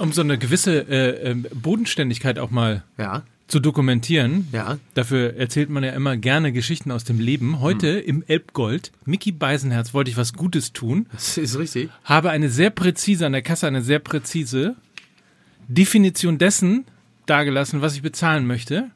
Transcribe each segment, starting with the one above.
um so eine gewisse äh, ähm, Bodenständigkeit auch mal Ja. zu dokumentieren. Ja. Dafür erzählt man ja immer gerne Geschichten aus dem Leben. Heute im Elbgold, Mickey Beisenherz, wollte ich was Gutes tun, Das ist richtig. habe eine sehr präzise, an der Kasse eine sehr präzise Definition dessen dargelassen, was ich bezahlen möchte.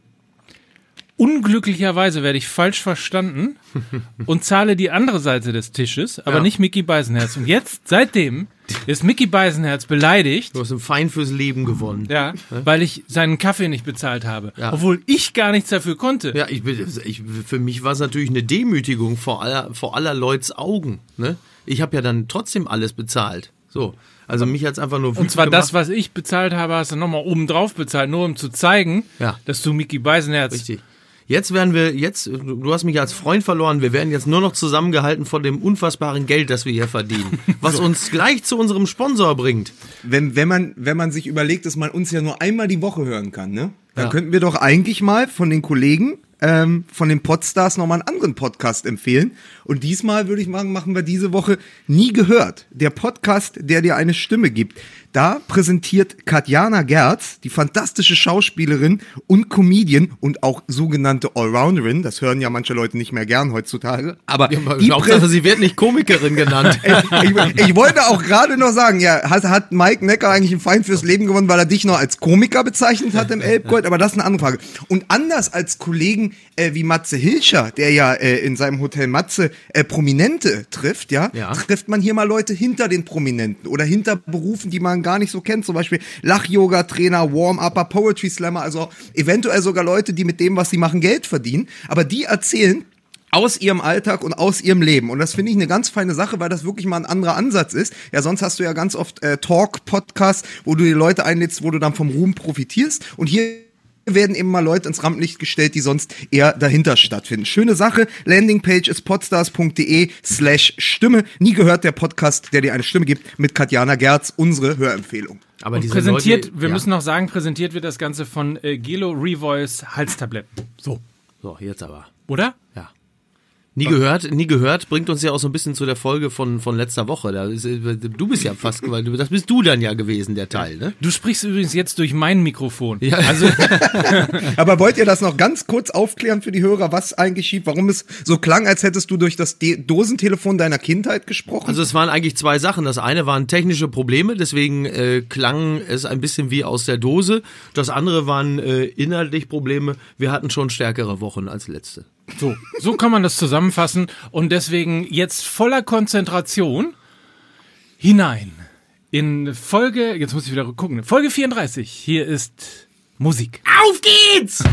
Unglücklicherweise werde ich falsch verstanden und zahle die andere Seite des Tisches, aber Ja. nicht Mickey Beisenherz. Und jetzt, seitdem, ist Mickey Beisenherz beleidigt, Du hast ein Fein fürs Leben gewonnen. ja, weil ich seinen Kaffee nicht bezahlt habe. Ja. Obwohl ich gar nichts dafür konnte. Ja, ich, ich, für mich war es natürlich eine Demütigung vor aller, vor aller Leuts Augen. Ne? Ich habe ja dann trotzdem alles bezahlt. So. Also mich hat's einfach nur Und zwar das, was ich bezahlt habe, hast du nochmal oben drauf bezahlt, nur um zu zeigen, Ja. dass du Mickey Beisenherz. Richtig. Jetzt werden wir, jetzt, du hast mich als Freund verloren, wir werden jetzt nur noch zusammengehalten von dem unfassbaren Geld, das wir hier verdienen. Was uns gleich zu unserem Sponsor bringt. wenn, wenn, man, wenn man sich überlegt, dass man uns ja nur einmal die Woche hören kann, ne? Dann Ja. könnten wir doch eigentlich mal von den Kollegen ähm, von den Podstars nochmal einen anderen Podcast empfehlen. Und diesmal würde ich sagen, machen wir diese Woche nie gehört. Der Podcast, der dir eine Stimme gibt. Da präsentiert Katjana Gerz, die fantastische Schauspielerin und Comedian und auch sogenannte Allrounderin. Das hören ja manche Leute nicht mehr gern heutzutage. Aber die Hauptsache, sie wird nicht Komikerin genannt. ich, ich wollte auch gerade noch sagen, ja, hat, hat Mike Necker eigentlich einen Feind fürs Leben gewonnen, weil er dich noch als Komiker bezeichnet hat im Elbgold, aber das ist eine andere Frage. Und anders als Kollegen äh, wie Matze Hilscher, der ja äh, in seinem Hotel Matze äh, Prominente trifft, ja, Ja. trifft man hier mal Leute hinter den Prominenten oder hinter Berufen, die man gar nicht so kennt, zum Beispiel Lach-Yoga-Trainer, Warm-Upper, Poetry Slammer, also eventuell sogar Leute, die mit dem, was sie machen, Geld verdienen, aber die erzählen, aus ihrem Alltag und aus ihrem Leben. Und das finde ich eine ganz feine Sache, weil das wirklich mal ein anderer Ansatz ist. Ja, sonst hast du ja ganz oft äh, Talk-Podcasts, wo du die Leute einlädst, wo du dann vom Ruhm profitierst. Und hier werden eben mal Leute ins Rampenlicht gestellt, die sonst eher dahinter stattfinden. Schöne Sache. Landingpage ist podstars.de slash Stimme. Nie gehört der Podcast, der dir eine Stimme gibt, mit Katjana Gerz, unsere Hörempfehlung. Aber Und diese präsentiert, Leute, wir ja. müssen noch sagen, präsentiert wird das Ganze von äh, Gelo Revoice Halstabletten. So, So, jetzt aber. oder? Ja. Nie gehört, nie gehört, bringt uns ja auch so ein bisschen zu der Folge von, von letzter Woche. Da ist, du bist ja fast, weil du- das bist du dann ja gewesen, der Teil, ne? Du sprichst übrigens jetzt durch mein Mikrofon. Ja. Also, Aber wollt ihr das noch ganz kurz aufklären für die Hörer, was eigentlich schief, warum es so klang, als hättest du durch das De Dosentelefon deiner Kindheit gesprochen? Also es waren eigentlich zwei Sachen. Das eine waren technische Probleme, deswegen äh, klang es ein bisschen wie aus der Dose. Das andere waren äh, inhaltlich Probleme. Wir hatten schon stärkere Wochen als letzte. So, so kann man das zusammenfassen. Und deswegen jetzt voller Konzentration hinein in Folge, jetzt muss ich wieder gucken, Folge 34. Hier ist Musik. Auf geht's!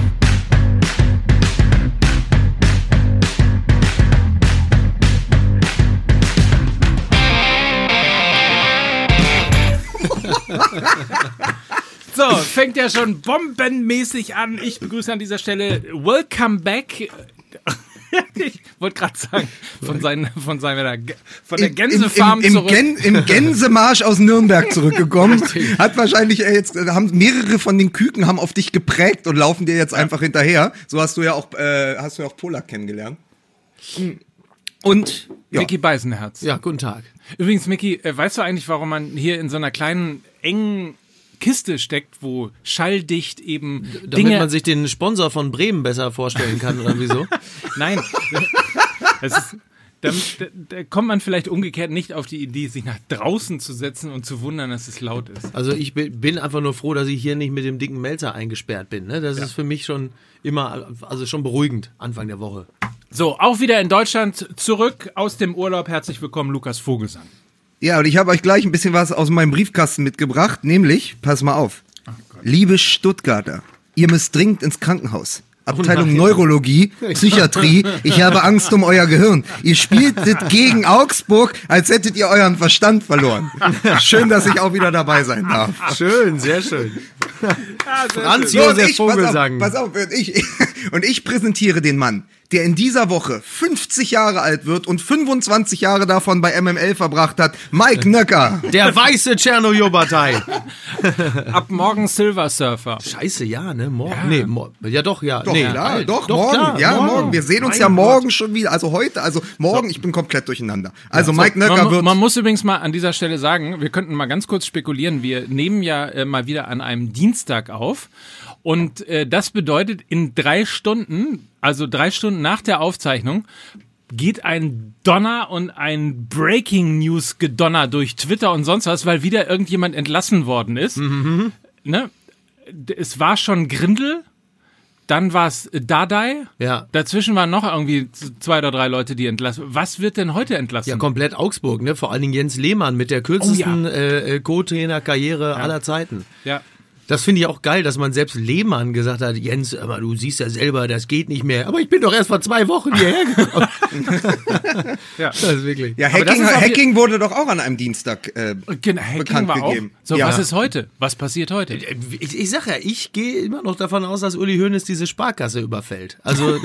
So, fängt ja schon bombenmäßig an. Ich begrüße an dieser Stelle Welcome Back. Ich wollte gerade sagen, von, seinen, von, seiner, von der Gänsefarm im, im, zurück. Gen, Im Gänsemarsch aus Nürnberg zurückgekommen. Hat wahrscheinlich äh, jetzt, äh, haben mehrere von den Küken haben auf dich geprägt und laufen dir jetzt einfach hinterher. So hast du ja auch, äh, hast du ja auch Polak kennengelernt. Und, ja. Mickey Beisenherz. Ja, guten Tag. Übrigens, Mickey, äh, weißt du eigentlich, warum man hier in so einer kleinen, engen Kiste steckt, wo schalldicht eben Damit Dinge... man sich den Sponsor von Bremen besser vorstellen kann, oder wieso? Nein, das ist, da, da, da kommt man vielleicht umgekehrt nicht auf die Idee, sich nach draußen zu setzen und zu wundern, dass es laut ist. Also ich bi- bin einfach nur froh, dass ich hier nicht mit dem dicken Melzer eingesperrt bin. Ne? Das ist für mich schon immer, also schon beruhigend, Anfang der Woche. So, auch wieder in Deutschland zurück aus dem Urlaub. Herzlich willkommen, Lukas Vogelsang. Ja, und ich habe euch gleich ein bisschen was aus meinem Briefkasten mitgebracht, nämlich, pass mal auf, liebe Stuttgarter, ihr müsst dringend ins Krankenhaus. Abteilung. Neurologie, Psychiatrie, ich habe Angst um euer Gehirn. Ihr spieltet gegen Augsburg, als hättet ihr euren Verstand verloren. Schön, dass ich auch wieder dabei sein darf. Schön, sehr schön. Franz Josef ich, pass auf, Vogelsang. pass auf, und ich, und ich präsentiere den Mann, der in dieser Woche 50 Jahre alt wird und 25 Jahre davon bei MML verbracht hat, Mike Nöcker. Der weiße Tschernobyl-Partei. Ab morgen Silver Surfer. Scheiße, ja, ne? Morgen. Ja, nee, mo ja doch, ja. Doch, nee, klar, halt. doch, doch, morgen. Klar, ja, morgen. morgen. Wir sehen uns mein ja morgen Gott. schon wieder. Also heute, also morgen, so. ich bin komplett durcheinander. Also ja, Mike so. Nöcker man, wird. Man muss übrigens mal an dieser Stelle sagen, wir könnten mal ganz kurz spekulieren. Wir nehmen ja äh, mal wieder an einem Dienstag auf. Und äh, das bedeutet, in drei Stunden, also drei Stunden nach der Aufzeichnung, geht ein Donner und ein Breaking News Gedonner durch Twitter und sonst was, weil wieder irgendjemand entlassen worden ist. Mhm. Ne? Es war schon Grindel, dann war es Dadai. Ja. Dazwischen waren noch irgendwie zwei oder drei Leute, die entlassen. Was wird denn heute entlassen? Ja, komplett Augsburg, ne? Vor allen Dingen Jens Lehmann mit der kürzesten oh, ja. äh, Co-Trainer-Karriere ja. aller Zeiten. Ja. Das finde ich auch geil, dass man selbst Lehmann gesagt hat, Jens, aber du siehst ja selber, das geht nicht mehr. Aber ich bin doch erst vor zwei Wochen hierher gekommen. ja, das ist wirklich. Ja, Hacking, Hacking wurde doch auch an einem Dienstag äh, genau, bekannt war gegeben. Auch. So, ja. was ist heute? Was passiert heute? Ich, ich sag ja, ich gehe immer noch davon aus, dass Uli Hoeneß diese Sparkasse überfällt. Also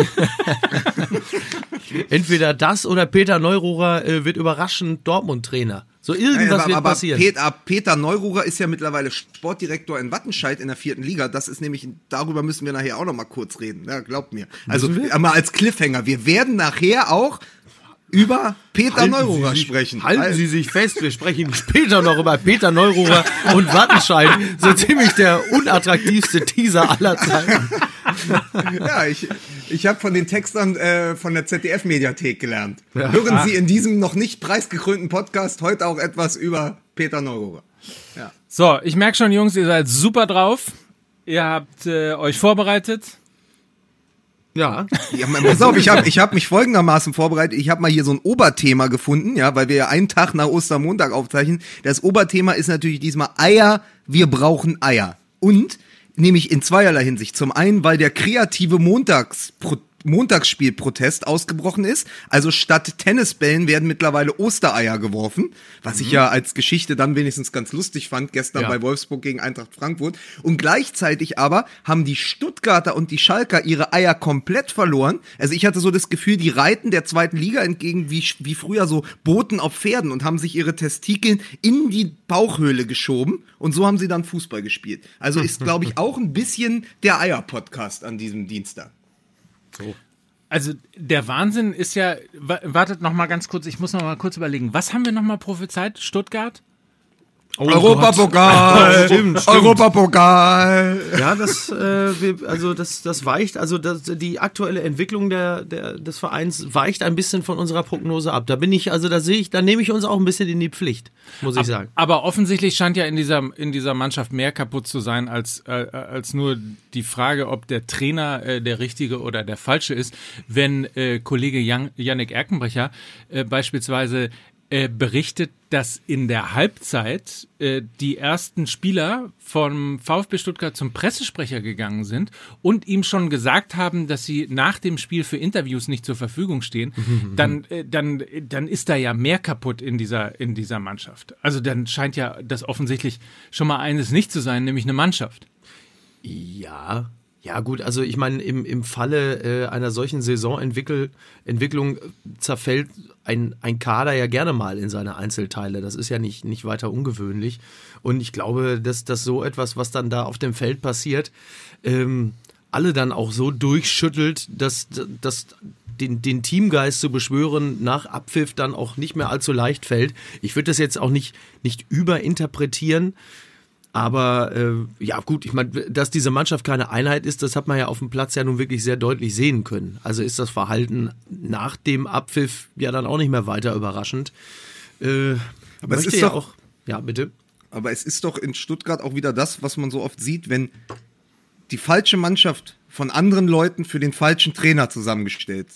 entweder das oder Peter Neururer äh, wird überraschend Dortmund-Trainer. So irgendwas ja, wird aber passieren. Peter, Peter Neururer ist ja mittlerweile Sportdirektor in Wattenscheid in der vierten Liga. Das ist nämlich, darüber müssen wir nachher auch noch mal kurz reden. Ja, glaubt mir. Also mal als Cliffhanger. Wir werden nachher auch über Peter halten Neururer sich, sprechen. Halten Sie sich fest, wir sprechen später noch über Peter Neururer und Wattenscheid. So ziemlich der unattraktivste Teaser aller Zeiten. Ja, ich, ich habe von den Textern äh, von der ZDF-Mediathek gelernt. Ja. Hören Sie in diesem noch nicht preisgekrönten Podcast heute auch etwas über Peter Neururer. Ja. So, ich merke schon, Jungs, ihr seid super drauf. Ihr habt äh, euch vorbereitet. Ja. ja pass auf, ich habe ich hab mich folgendermaßen vorbereitet. Ich habe mal hier so ein Oberthema gefunden, ja, weil wir ja einen Tag nach Ostermontag aufzeichnen. Das Oberthema ist natürlich diesmal Eier, wir brauchen Eier. Und nämlich in zweierlei Hinsicht. Zum einen, weil der kreative Montagsprozess Montagsspielprotest ausgebrochen ist. Also statt Tennisbällen werden mittlerweile Ostereier geworfen, was mhm. ich ja als Geschichte dann wenigstens ganz lustig fand, gestern ja. bei Wolfsburg gegen Eintracht Frankfurt. Und gleichzeitig aber haben die Stuttgarter und die Schalker ihre Eier komplett verloren. Also ich hatte so das Gefühl, die reiten der zweiten Liga entgegen wie, wie früher so Boten auf Pferden und haben sich ihre Testikeln in die Bauchhöhle geschoben und so haben sie dann Fußball gespielt. Also ist, glaube ich, auch ein bisschen der Eier-Podcast an diesem Dienstag. So. Also der Wahnsinn ist ja, wartet noch mal ganz kurz, ich muss noch mal kurz überlegen, was haben wir noch mal prophezeit? Stuttgart? Oh Europapokal, stimmt. Europapokal. Ja, das, äh, wir, also das, das weicht, also das, die aktuelle Entwicklung der, der, des Vereins weicht ein bisschen von unserer Prognose ab. Da bin ich, also da sehe ich, da nehme ich uns auch ein bisschen in die Pflicht, muss ich sagen. Aber offensichtlich scheint ja in dieser, in dieser Mannschaft mehr kaputt zu sein als, äh, als nur die Frage, ob der Trainer äh, der richtige oder der falsche ist. Wenn äh, Kollege Jan, Yannick Erkenbrecher äh, beispielsweise äh, berichtet, dass in der Halbzeit äh, die ersten Spieler vom VfB Stuttgart zum Pressesprecher gegangen sind und ihm schon gesagt haben, dass sie nach dem Spiel für Interviews nicht zur Verfügung stehen, dann, äh, dann, dann ist da ja mehr kaputt in dieser, in dieser Mannschaft. Also dann scheint ja das offensichtlich schon mal eines nicht zu sein, nämlich eine Mannschaft. Ja, ja, gut, also ich meine, im, im Falle äh, einer solchen Saisonentwicklung zerfällt ein, ein Kader ja gerne mal in seine Einzelteile. Das ist ja nicht, nicht weiter ungewöhnlich. Und ich glaube, dass, dass so etwas, was dann da auf dem Feld passiert, ähm, alle dann auch so durchschüttelt, dass, dass den, den Teamgeist zu beschwören nach Abpfiff dann auch nicht mehr allzu leicht fällt. Ich würde das jetzt auch nicht, nicht überinterpretieren. Aber äh, ja, gut, ich meine, dass diese Mannschaft keine Einheit ist, das hat man ja auf dem Platz ja nun wirklich sehr deutlich sehen können. Also ist das Verhalten nach dem Abpfiff ja dann auch nicht mehr weiter überraschend. Äh, aber es ist ja doch auch. Ja, bitte. Aber es ist doch in Stuttgart auch wieder das, was man so oft sieht, wenn die falsche Mannschaft von anderen Leuten für den falschen Trainer zusammengestellt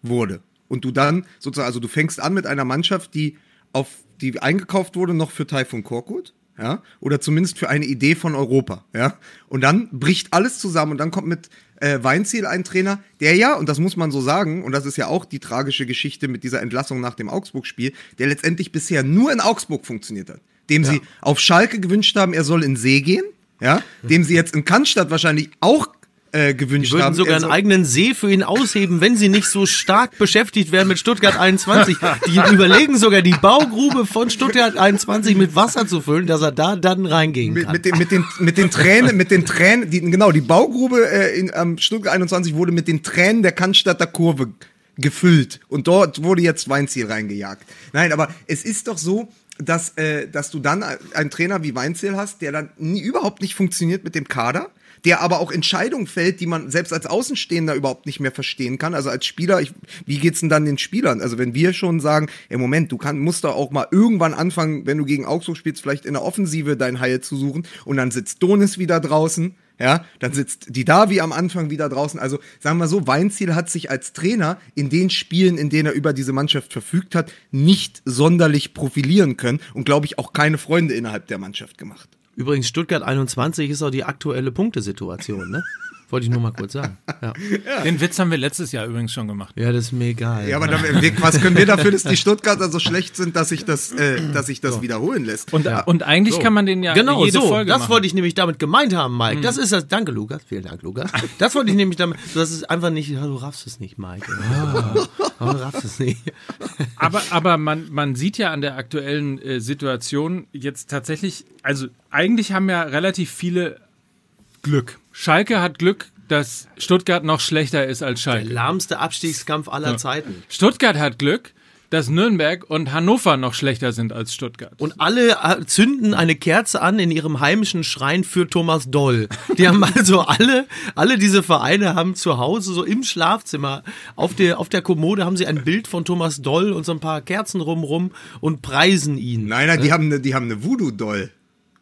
wurde. Und du dann sozusagen, also du fängst an mit einer Mannschaft, die auf die eingekauft wurde noch für Taifun Korkut ja, oder zumindest für eine Idee von Europa, ja. Und dann bricht alles zusammen und dann kommt mit äh, Weinziel ein Trainer, der ja, und das muss man so sagen, und das ist ja auch die tragische Geschichte mit dieser Entlassung nach dem Augsburg-Spiel, der letztendlich bisher nur in Augsburg funktioniert hat. Dem ja. sie auf Schalke gewünscht haben, er soll in See gehen, ja, dem sie jetzt in Cannstatt wahrscheinlich auch äh, gewünscht Die würden haben. sogar Er einen eigenen See für ihn ausheben, wenn sie nicht so stark beschäftigt wären mit Stuttgart 21. Die überlegen sogar, die Baugrube von Stuttgart 21 mit Wasser zu füllen, dass er da dann reingehen mit, kann. mit, den, mit, den, mit den Tränen, mit den Tränen, die, genau, die Baugrube äh, in, am Stuttgart 21 wurde mit den Tränen der Cannstatter Kurve gefüllt. Und dort wurde jetzt Weinziel reingejagt. Nein, aber es ist doch so, dass, äh, dass du dann einen Trainer wie Weinziel hast, der dann nie, überhaupt nicht funktioniert mit dem Kader, der aber auch Entscheidungen fällt, die man selbst als Außenstehender überhaupt nicht mehr verstehen kann. Also als Spieler, ich, wie geht's denn dann den Spielern? Also wenn wir schon sagen, im Moment, du kann, musst da auch mal irgendwann anfangen, wenn du gegen Augsburg spielst, vielleicht in der Offensive dein Heil zu suchen und dann sitzt Donis wieder draußen. Ja, dann sitzt die Davi am Anfang wieder draußen. Also sagen wir so, Weinziel hat sich als Trainer in den Spielen, in denen er über diese Mannschaft verfügt hat, nicht sonderlich profilieren können und glaube ich auch keine Freunde innerhalb der Mannschaft gemacht. Übrigens, Stuttgart 21 ist auch die aktuelle Punktesituation, ne? Wollte ich nur mal kurz sagen. Ja, Den Witz haben wir letztes Jahr übrigens schon gemacht. ja das ist mir egal. Ja, aber dann, was können wir dafür, dass die Stuttgarter so schlecht sind, dass sich das, äh, dass sich das wiederholen lässt? Und, und eigentlich kann man den ja Genau, jede so, Folge das machen. wollte ich nämlich damit gemeint haben, Mike. Das ist das. Danke, Lukas. Vielen Dank, Lukas. Das wollte ich nämlich damit. Das ist einfach nicht. Du raffst es nicht, Mike. Du raffst es nicht. Aber, aber man, man sieht ja an der aktuellen äh, Situation jetzt tatsächlich, also eigentlich haben ja relativ viele Glück. Schalke hat Glück, dass Stuttgart noch schlechter ist als Schalke. Lahmste Abstiegskampf aller Zeiten. Stuttgart hat Glück, dass Nürnberg und Hannover noch schlechter sind als Stuttgart. Und alle äh, zünden eine Kerze an in ihrem heimischen Schrein für Thomas Doll. Die haben also alle, alle diese Vereine haben zu Hause so im Schlafzimmer auf der, auf der Kommode haben sie ein Bild von Thomas Doll und so ein paar Kerzen rumrum und preisen ihn. Nein, nein, die haben eine, die haben eine Voodoo-Doll.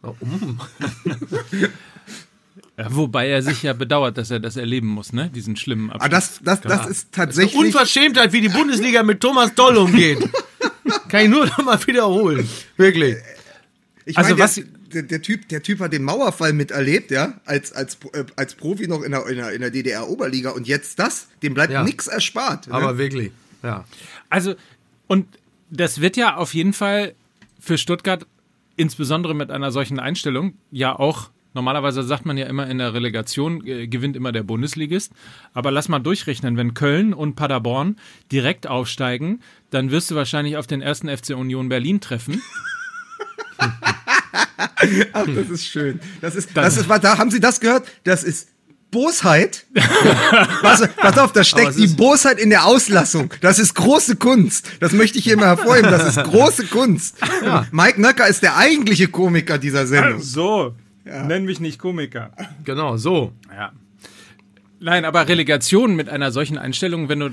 Ja, wobei er sich ja bedauert, dass er das erleben muss, ne? Diesen schlimmen Aber Abschluss. das, das, das ist tatsächlich. Unverschämtheit, wie die Bundesliga mit Thomas Doll umgeht. Kann ich nur noch mal wiederholen. Wirklich. Ich Also meine, was- der, der, der, typ, der Typ hat den Mauerfall miterlebt, ja, als, als, äh, als Profi noch in der, in der, in der DDR-Oberliga und jetzt das, dem bleibt Ja. nichts erspart. Aber ne? wirklich. Ja. Also, und das wird ja auf jeden Fall für Stuttgart, insbesondere mit einer solchen Einstellung, ja auch, normalerweise sagt man ja immer in der Relegation, äh, gewinnt immer der Bundesligist. Aber lass mal durchrechnen, wenn Köln und Paderborn direkt aufsteigen, dann wirst du wahrscheinlich auf den ersten FC Union Berlin treffen. Ach, das ist schön. Das ist, das ist, da haben Sie das gehört? Das ist Bosheit. pass, pass auf, da steckt die Bosheit in der Auslassung. Das ist große Kunst. Das möchte ich hier mal hervorheben. Das ist große Kunst. Mike Nöcker ist der eigentliche Komiker dieser Sendung. So, nenn mich nicht Komiker. Genau, so. Ja. Nein, aber Relegation mit einer solchen Einstellung, wenn du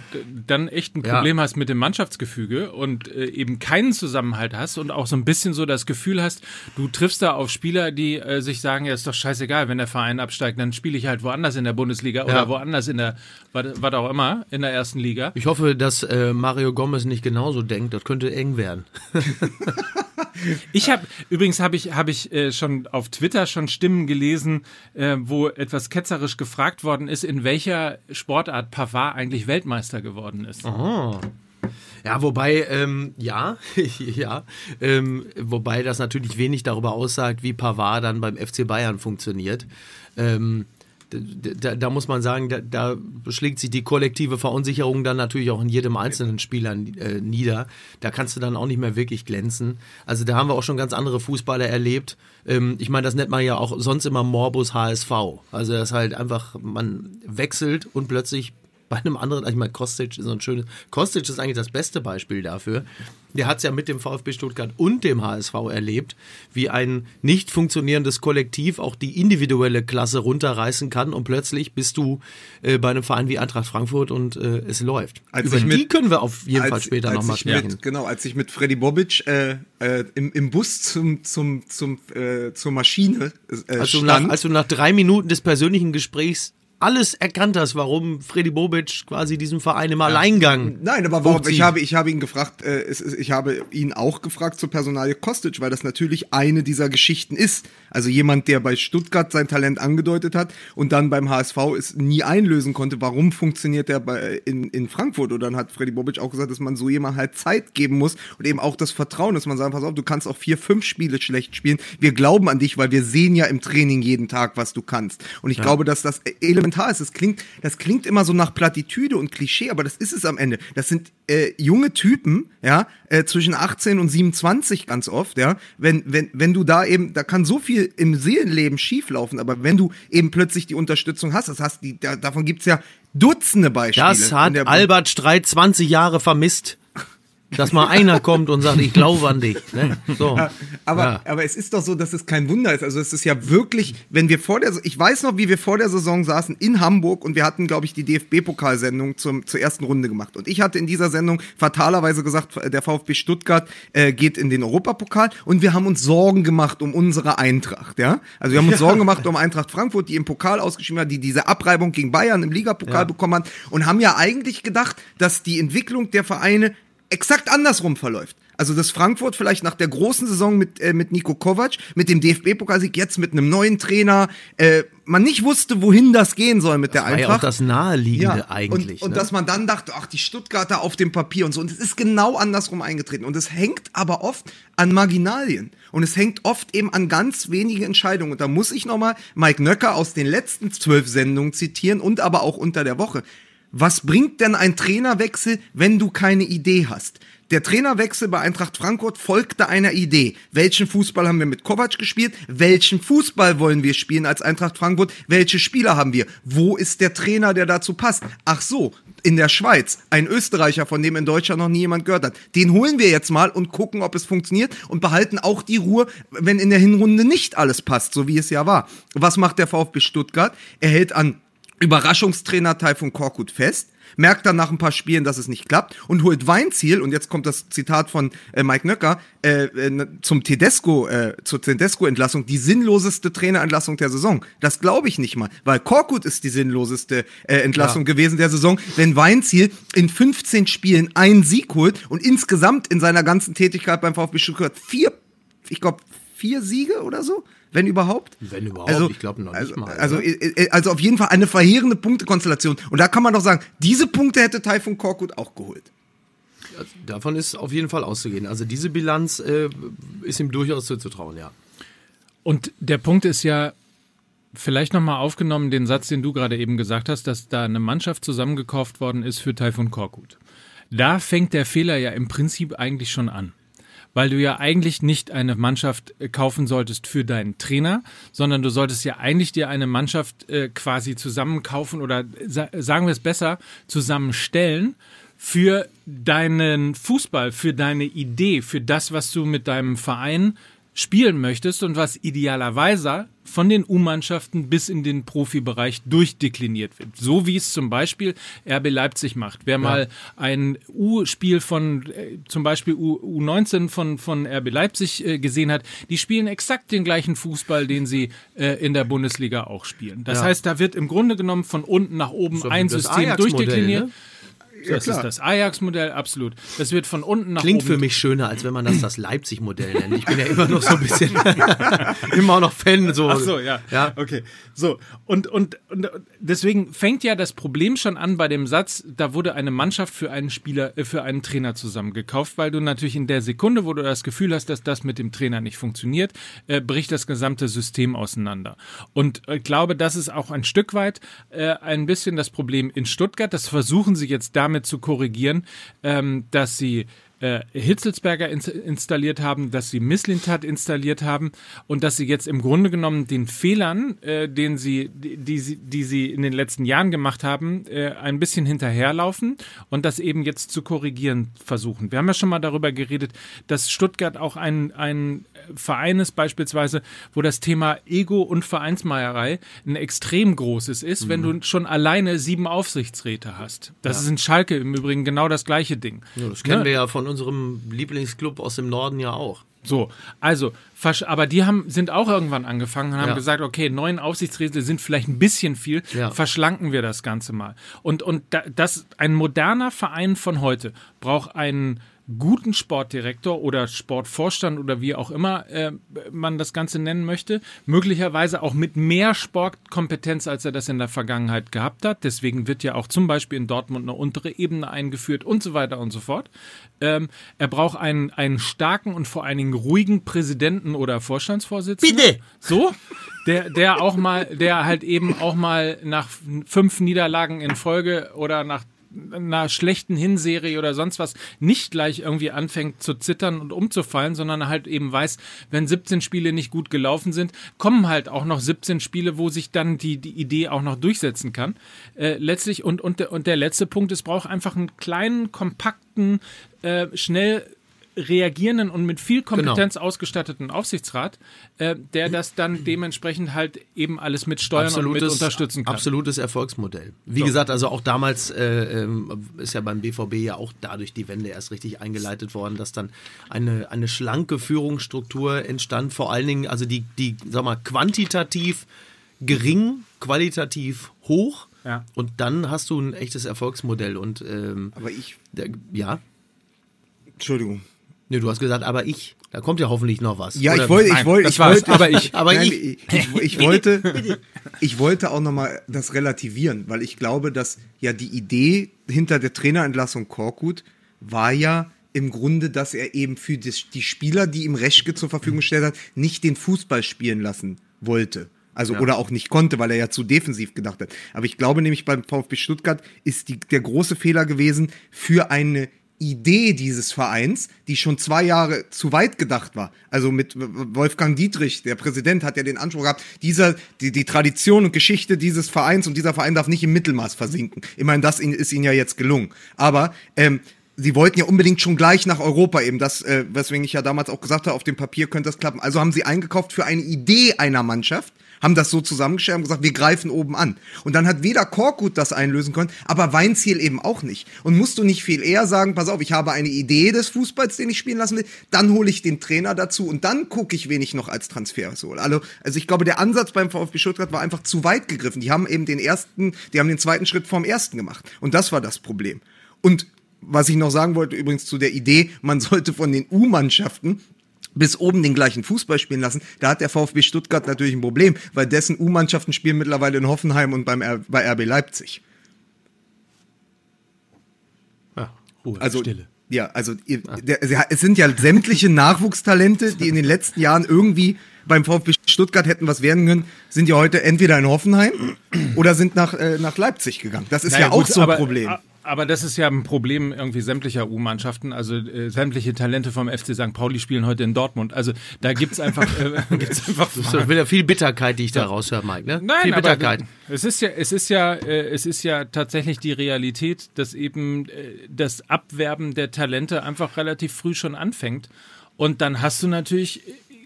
dann echt ein Ja. Problem hast mit dem Mannschaftsgefüge und äh, eben keinen Zusammenhalt hast und auch so ein bisschen so das Gefühl hast, du triffst da auf Spieler, die äh, sich sagen, ja, ist doch scheißegal, wenn der Verein absteigt, dann spiele ich halt woanders in der Bundesliga oder Ja. woanders in der, was auch immer, in der ersten Liga. Ich hoffe, dass äh, Mario Gomez nicht genauso denkt. Das könnte eng werden. Ich habe übrigens habe ich habe ich äh, schon auf Twitter schon Stimmen gelesen, äh, wo etwas ketzerisch gefragt worden ist, in welcher Sportart Pavard eigentlich Weltmeister geworden ist. Ja, wobei, ähm, ja, ja, ähm, wobei das natürlich wenig darüber aussagt, wie Pavard dann beim FC Bayern funktioniert. Ähm, da, da muss man sagen, da, da schlägt sich die kollektive Verunsicherung dann natürlich auch in jedem einzelnen Spieler äh, nieder. Da kannst du dann auch nicht mehr wirklich glänzen. Also da haben wir auch schon ganz andere Fußballer erlebt. Ähm, ich meine, das nennt man ja auch sonst immer Morbus HSV. Also das halt einfach, man wechselt und plötzlich bei einem anderen, ich meine, Kostic ist so ein schönes. Kostic ist eigentlich das beste Beispiel dafür. Der hat es ja mit dem VfB Stuttgart und dem HSV erlebt, wie ein nicht funktionierendes Kollektiv auch die individuelle Klasse runterreißen kann und plötzlich bist du äh, bei einem Verein wie Eintracht Frankfurt und äh, es läuft. Als Über die mit- können wir auf jeden Fall als- später als nochmal sprechen. Mit, genau, als ich mit Freddy Bobic äh, äh, im, im Bus zum, zum, zum, äh, zur Maschine äh, Als du, stand. nach, als du nach drei Minuten des persönlichen Gesprächs alles erkannt hast, warum Freddy Bobic quasi diesen Verein im Alleingang. Nein, aber warum, hochzieht. ich, habe, ich habe ihn gefragt, äh, es, ich habe ihn auch gefragt zur Personalie Kostic, weil das natürlich eine dieser Geschichten ist. Also jemand, der bei Stuttgart sein Talent angedeutet hat und dann beim HSV es nie einlösen konnte, warum funktioniert der bei, in, in Frankfurt? Und dann hat Freddy Bobic auch gesagt, dass man so jemand halt Zeit geben muss und eben auch das Vertrauen, dass man sagt, pass auf, du kannst auch vier, fünf Spiele schlecht spielen. Wir glauben an dich, weil wir sehen ja im Training jeden Tag, was du kannst. Und ich glaube, dass das elementar elementar ist. Das klingt, das klingt immer so nach Plattitüde und Klischee, aber das ist es am Ende. Das sind äh, junge Typen, ja, äh, zwischen 18 und 27 ganz oft, ja. Wenn, wenn, wenn du da eben, da kann so viel im Seelenleben schieflaufen, aber wenn du eben plötzlich die Unterstützung hast, das hast die, da, davon gibt's ja Dutzende Beispiele. Das hat der- Albert Streit 20 Jahre vermisst. Dass mal einer kommt und sagt, ich glaube an dich. Ne? So. Aber, Ja. aber es ist doch so, dass es kein Wunder ist. Also es ist ja wirklich, wenn wir vor der, ich weiß noch, wie wir vor der Saison saßen in Hamburg und wir hatten, glaube ich, die DFB-Pokalsendung zum zur ersten Runde gemacht. Und ich hatte in dieser Sendung fatalerweise gesagt, der VfB Stuttgart äh, geht in den Europapokal und wir haben uns Sorgen gemacht um unsere Eintracht. Ja, also wir haben uns Sorgen gemacht um Eintracht Frankfurt, die im Pokal ausgeschrieben hat, die diese Abreibung gegen Bayern im Ligapokal bekommen hat und haben ja eigentlich gedacht, dass die Entwicklung der Vereine exakt andersrum verläuft. Also dass Frankfurt vielleicht nach der großen Saison mit, äh, mit Nico Kovac, mit dem DFB-Pokalsieg, jetzt mit einem neuen Trainer, äh, man nicht wusste, wohin das gehen soll mit der War ja auch Eintracht. das Naheliegende eigentlich. Und, und ne? dass man dann dachte, ach, die Stuttgarter auf dem Papier und so. Und es ist genau andersrum eingetreten. Und es hängt aber oft an Marginalien. Und es hängt oft eben an ganz wenige Entscheidungen. Und da muss ich nochmal Mike Nöcker aus den letzten zwölf Sendungen zitieren und aber auch unter der Woche. Was bringt denn ein Trainerwechsel, wenn du keine Idee hast? Der Trainerwechsel bei Eintracht Frankfurt folgte einer Idee. Welchen Fußball haben wir mit Kovac gespielt? Welchen Fußball wollen wir spielen als Eintracht Frankfurt? Welche Spieler haben wir? Wo ist der Trainer, der dazu passt? Ach so, in der Schweiz, ein Österreicher, von dem in Deutschland noch nie jemand gehört hat. Den holen wir jetzt mal und gucken, ob es funktioniert und behalten auch die Ruhe, wenn in der Hinrunde nicht alles passt, so wie es ja war. Was macht der VfB Stuttgart? Er hält an Überraschungstrainer Taifun Korkut fest, merkt dann nach ein paar Spielen, dass es nicht klappt und holt Weinziel, und jetzt kommt das Zitat von äh, Mike Nöcker, äh, äh, zum Tedesco, äh, zur Tedesco-Entlassung, die sinnloseste Trainerentlassung der Saison. Das glaube ich nicht mal, weil Korkut ist die sinnloseste äh, Entlassung gewesen der Saison, wenn Weinziel in 15 Spielen einen Sieg holt und insgesamt in seiner ganzen Tätigkeit beim VfB Stuttgart vier, ich glaube, vier Siege oder so, wenn überhaupt. Wenn überhaupt, ich glaube noch nicht also, mal, Also, äh, also auf jeden Fall eine verheerende Punktekonstellation. Und da kann man doch sagen, diese Punkte hätte Taifun Korkut auch geholt. Davon ist auf jeden Fall auszugehen. Also diese Bilanz äh, ist ihm durchaus zuzutrauen, ja. Und der Punkt ist ja, vielleicht nochmal aufgenommen, den Satz, den du gerade eben gesagt hast, dass da eine Mannschaft zusammengekauft worden ist für Taifun Korkut. Da fängt der Fehler ja im Prinzip eigentlich schon an. Weil du ja eigentlich nicht eine Mannschaft äh, kaufen solltest für deinen Trainer, sondern du solltest ja eigentlich dir eine Mannschaft äh, quasi zusammenkaufen oder sa sagen wir es besser, zusammenstellen für deinen Fußball, für deine Idee, für das, was du mit deinem Verein spielen möchtest und was idealerweise von den U-Mannschaften bis in den Profibereich durchdekliniert wird. So wie es zum Beispiel RB Leipzig macht. Wer mal ein U-Spiel von äh, zum Beispiel U U19 von, von RB Leipzig äh, gesehen hat, die spielen exakt den gleichen Fußball, den sie äh, in der Bundesliga auch spielen. Das Ja. heißt, da wird im Grunde genommen von unten nach oben So ein System durchdekliniert. ne? Das ist das Ajax-Modell, absolut. Das wird von unten nach Klingt oben für mich schöner, als wenn man das das Leipzig-Modell nennt. Ich bin ja immer noch so ein bisschen, immer noch Fan. So. Ach so, ja. ja. Okay. So. Und, und, und deswegen fängt ja das Problem schon an bei dem Satz, da wurde eine Mannschaft für einen Spieler, äh, für einen Trainer zusammengekauft, weil du natürlich in der Sekunde, wo du das Gefühl hast, dass das mit dem Trainer nicht funktioniert, äh, bricht das gesamte System auseinander. Und ich glaube, das ist auch ein Stück weit äh, ein bisschen das Problem in Stuttgart. Das versuchen sie jetzt damit zu korrigieren, ähm, dass sie äh, Hitzelsberger ins installiert haben, dass sie Misslintat installiert haben und dass sie jetzt im Grunde genommen den Fehlern, äh, den sie, die, die, sie, die sie in den letzten Jahren gemacht haben, äh, ein bisschen hinterherlaufen und das eben jetzt zu korrigieren versuchen. Wir haben ja schon mal darüber geredet, dass Stuttgart auch ein, ein Verein ist beispielsweise, wo das Thema Ego und Vereinsmeierei ein extrem großes ist, wenn du schon alleine sieben Aufsichtsräte hast. Das ist in Schalke im Übrigen genau das gleiche Ding. Ja, das kennen Ne? wir ja von unserem Lieblingsclub aus dem Norden ja auch. So, also, aber die haben, sind auch irgendwann angefangen und haben Ja. gesagt, okay, neun Aufsichtsräte sind vielleicht ein bisschen viel, Ja. verschlanken wir das Ganze mal. Und, und da, das, ein moderner Verein von heute braucht einen guten Sportdirektor oder Sportvorstand oder wie auch immer äh, man das Ganze nennen möchte, möglicherweise auch mit mehr Sportkompetenz, als er das in der Vergangenheit gehabt hat. Deswegen wird ja auch zum Beispiel in Dortmund eine untere Ebene eingeführt und so weiter und so fort. Ähm, er braucht einen, einen starken und vor allen Dingen ruhigen Präsidenten oder Vorstandsvorsitzenden. Bitte! So, der, der auch mal, der halt eben auch mal nach fünf Niederlagen in Folge oder nach einer schlechten Hinserie oder sonst was nicht gleich irgendwie anfängt zu zittern und umzufallen, sondern halt eben weiß, wenn 17 Spiele nicht gut gelaufen sind, kommen halt auch noch 17 Spiele, wo sich dann die, die Idee auch noch durchsetzen kann. Äh, letztlich und, und, der, und der letzte Punkt, es braucht einfach einen kleinen, kompakten, äh, schnell reagierenden und mit viel Kompetenz genau. ausgestatteten Aufsichtsrat, äh, der das dann dementsprechend halt eben alles mit steuern absolutes, und mit unterstützen kann. Absolutes Erfolgsmodell. Wie so. gesagt, also auch damals äh, ähm, ist ja beim BVB ja auch dadurch die Wende erst richtig eingeleitet worden, dass dann eine, eine schlanke Führungsstruktur entstand, vor allen Dingen, also die, die, sag mal, quantitativ gering, qualitativ hoch. Ja. Und dann hast du ein echtes Erfolgsmodell. Und ähm, aber ich. Der, ja. Entschuldigung. Nee, du hast gesagt, aber ich. Da kommt ja hoffentlich noch was. Ja, Oder? ich wollte, ich wollte, ich wollte, aber ich, aber nein, ich. ich, ich, wollte, ich wollte auch nochmal das relativieren, weil ich glaube, dass ja die Idee hinter der Trainerentlassung Korkut war ja im Grunde, dass er eben für das, die Spieler, die ihm Reschke zur Verfügung gestellt hat, nicht den Fußball spielen lassen wollte. Also, ja. oder auch nicht konnte, weil er ja zu defensiv gedacht hat. Aber ich glaube nämlich beim VfB Stuttgart ist die, der große Fehler gewesen, für eine Idee dieses Vereins, die schon zwei Jahre zu weit gedacht war. Also mit Wolfgang Dietrich, der Präsident, hat ja den Anspruch gehabt, dieser, die, die Tradition und Geschichte dieses Vereins und dieser Verein darf nicht im Mittelmaß versinken. Immerhin, das ist ihnen ja jetzt gelungen. Aber ähm, sie wollten ja unbedingt schon gleich nach Europa eben, das, äh, weswegen ich ja damals auch gesagt habe, auf dem Papier könnte das klappen. Also haben sie eingekauft für eine Idee einer Mannschaft, haben das so zusammengestellt und gesagt, wir greifen oben an. Und dann hat weder Korkut das einlösen können, aber Weinziel eben auch nicht. Und musst du nicht viel eher sagen, pass auf, ich habe eine Idee des Fußballs, den ich spielen lassen will, dann hole ich den Trainer dazu und dann gucke ich, wen ich noch als Transfer hole. Also, also ich glaube, der Ansatz beim VfB Stuttgart war einfach zu weit gegriffen. Die haben eben den ersten, die haben den zweiten Schritt vorm ersten gemacht. Und das war das Problem. Und was ich noch sagen wollte, übrigens zu der Idee, man sollte von den U-Mannschaften bis oben den gleichen Fußball spielen lassen. Da hat der VfB Stuttgart natürlich ein Problem, weil dessen U-Mannschaften spielen mittlerweile in Hoffenheim und beim R bei RB Leipzig. Ja, Ruhe, also, Stille. Ja, also der, es sind ja sämtliche Nachwuchstalente, die in den letzten Jahren irgendwie beim VfB Stuttgart hätten was werden können, sind ja heute entweder in Hoffenheim oder sind nach, äh, nach Leipzig gegangen. Das ist naja, ja auch gut, so ein aber, Problem. Aber das ist ja ein Problem irgendwie sämtlicher U-Mannschaften. Also äh, sämtliche Talente vom FC St. Pauli spielen heute in Dortmund. Also da gibt's einfach, äh, gibt's einfach. Das ist wieder viel Bitterkeit, die ich da raushöre, Mike. Ne? Nein, viel Bitterkeit. Aber es ist ja, es ist ja, äh, es ist ja tatsächlich die Realität, dass eben äh, das Abwerben der Talente einfach relativ früh schon anfängt. Und dann hast du natürlich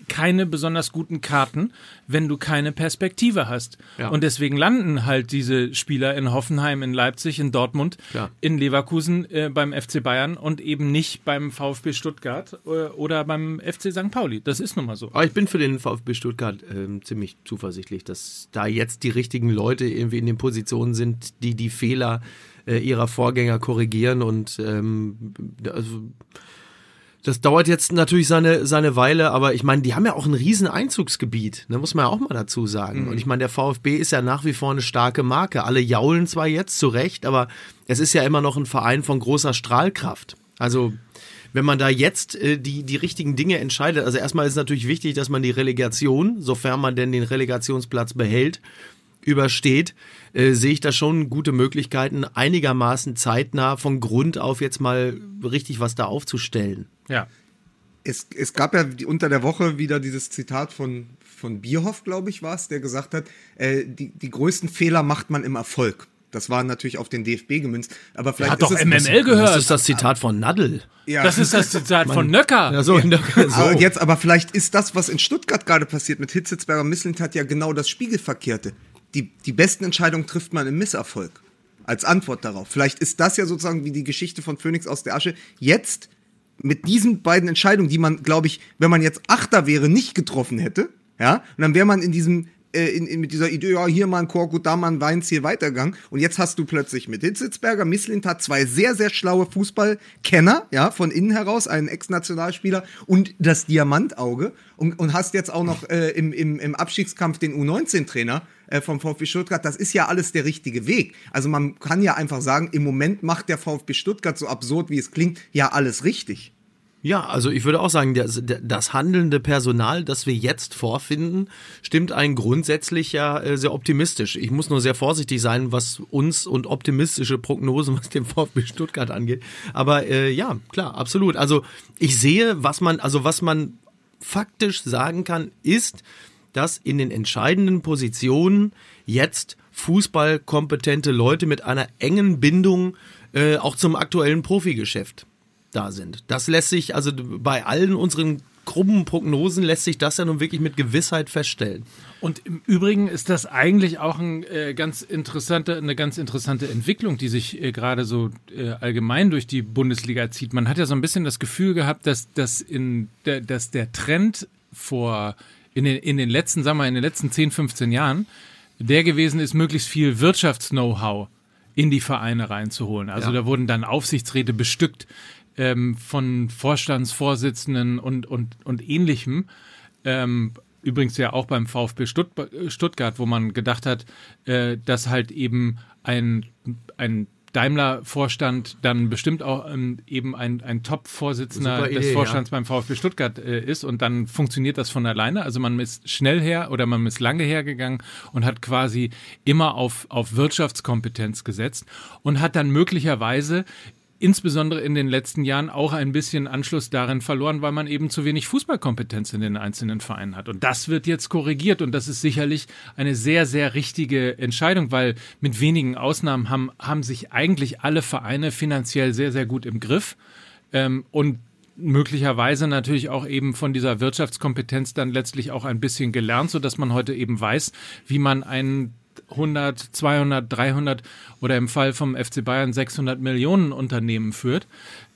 keine besonders guten Karten, wenn du keine Perspektive hast. Ja. Und deswegen landen halt diese Spieler in Hoffenheim, in Leipzig, in Dortmund, ja. in Leverkusen, äh, beim FC Bayern und eben nicht beim VfB Stuttgart äh, oder beim FC St. Pauli. Das ist nun mal so. Aber ich bin für den VfB Stuttgart äh, ziemlich zuversichtlich, dass da jetzt die richtigen Leute irgendwie in den Positionen sind, die die Fehler äh, ihrer Vorgänger korrigieren und ähm, also das dauert jetzt natürlich seine, seine Weile, aber ich meine, die haben ja auch ein riesen Einzugsgebiet, ne, muss man ja auch mal dazu sagen. Mhm. Und ich meine, der VfB ist ja nach wie vor eine starke Marke. Alle jaulen zwar jetzt zu Recht, aber es ist ja immer noch ein Verein von großer Strahlkraft. Also wenn man da jetzt äh, die, die richtigen Dinge entscheidet, also erstmal ist natürlich wichtig, dass man die Relegation, sofern man denn den Relegationsplatz behält, übersteht, äh, sehe ich da schon gute Möglichkeiten, einigermaßen zeitnah von Grund auf jetzt mal richtig was da aufzustellen. Ja. Es, es gab ja unter der Woche wieder dieses Zitat von, von Bierhoff, glaube ich, war es, der gesagt hat, äh, die, die größten Fehler macht man im Erfolg. Das war natürlich auf den DFB gemünzt. Aber vielleicht hat doch MML gehört. Das ist das Zitat von Nadel. Ja. Das ist das Zitat von Nöcker. Ja, so, Nöcker, so. Aber jetzt, aber vielleicht ist das, was in Stuttgart gerade passiert mit Hitzitzberger Misslint, hat ja genau das Spiegelverkehrte. Die, die besten Entscheidungen trifft man im Misserfolg. Als Antwort darauf. Vielleicht ist das ja sozusagen wie die Geschichte von Phoenix aus der Asche. Jetzt mit diesen beiden Entscheidungen, die man, glaube ich, wenn man jetzt Achter wäre, nicht getroffen hätte, ja, und dann wäre man in diesem äh, in, in, mit dieser Idee, ja, hier mal ein Korkut, da mal ein Weinziel weitergegangen. Und jetzt hast du plötzlich mit Hitzitzberger, Misslintat zwei sehr, sehr schlaue Fußballkenner, ja, von innen heraus, einen Ex-Nationalspieler und das Diamantauge. Und, und hast jetzt auch noch äh, im, im, im Abstiegskampf den U19-Trainer äh, vom VfB Stuttgart. Das ist ja alles der richtige Weg. Also man kann ja einfach sagen, im Moment macht der VfB Stuttgart, so absurd wie es klingt, ja alles richtig. Ja, also ich würde auch sagen, das, das handelnde Personal, das wir jetzt vorfinden, stimmt einen grundsätzlich ja äh, sehr optimistisch. Ich muss nur sehr vorsichtig sein, was uns und optimistische Prognosen, was den VfB Stuttgart angeht. Aber äh, ja, klar, absolut. Also ich sehe, was man, also was man faktisch sagen kann, ist, dass in den entscheidenden Positionen jetzt fußballkompetente Leute mit einer engen Bindung äh, auch zum aktuellen Profigeschäft da sind. Das lässt sich, also bei allen unseren krummen Prognosen lässt sich das ja nun wirklich mit Gewissheit feststellen. Und im Übrigen ist das eigentlich auch ein, äh, ganz interessante, eine ganz interessante Entwicklung, die sich äh, gerade so äh, allgemein durch die Bundesliga zieht. Man hat ja so ein bisschen das Gefühl gehabt, dass, dass, in der, dass der Trend vor in den, in den letzten, sagen wir, in den letzten 10, 15 Jahren der gewesen ist, möglichst viel Wirtschafts-Know-how in die Vereine reinzuholen. Also ja. da wurden dann Aufsichtsräte bestückt ähm, von Vorstandsvorsitzenden und, und, und ähnlichem. Ähm, übrigens ja auch beim VfB Stuttgart, wo man gedacht hat, äh, dass halt eben ein, ein Daimler-Vorstand dann bestimmt auch ähm, eben ein, ein Top-Vorsitzender des Vorstands ja. beim VfB Stuttgart äh, ist und dann funktioniert das von alleine. Also man ist schnell her oder man ist lange hergegangen und hat quasi immer auf, auf Wirtschaftskompetenz gesetzt und hat dann möglicherweise insbesondere in den letzten Jahren auch ein bisschen Anschluss darin verloren, weil man eben zu wenig Fußballkompetenz in den einzelnen Vereinen hat. Und das wird jetzt korrigiert und das ist sicherlich eine sehr, sehr richtige Entscheidung, weil mit wenigen Ausnahmen haben, haben sich eigentlich alle Vereine finanziell sehr, sehr gut im Griff. Ähm, und möglicherweise natürlich auch eben von dieser Wirtschaftskompetenz dann letztlich auch ein bisschen gelernt, so dass man heute eben weiß, wie man einen 100, 200, 300 oder im Fall vom FC Bayern 600 Millionen Unternehmen führt.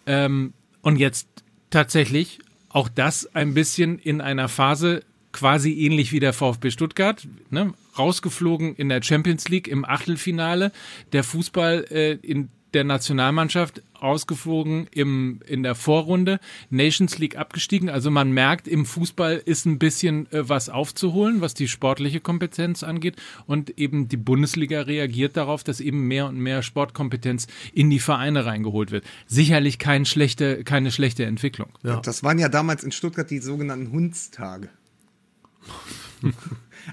Ähm, und jetzt tatsächlich auch das ein bisschen in einer Phase quasi ähnlich wie der VfB Stuttgart, ne, rausgeflogen in der Champions League im Achtelfinale, der Fußball äh, in der Nationalmannschaft ausgeflogen im, in der Vorrunde, Nations League abgestiegen. Also man merkt, im Fußball ist ein bisschen äh, was aufzuholen, was die sportliche Kompetenz angeht. Und eben die Bundesliga reagiert darauf, dass eben mehr und mehr Sportkompetenz in die Vereine reingeholt wird. Sicherlich kein schlechte, keine schlechte Entwicklung. Ja. Das waren ja damals in Stuttgart die sogenannten Hundstage.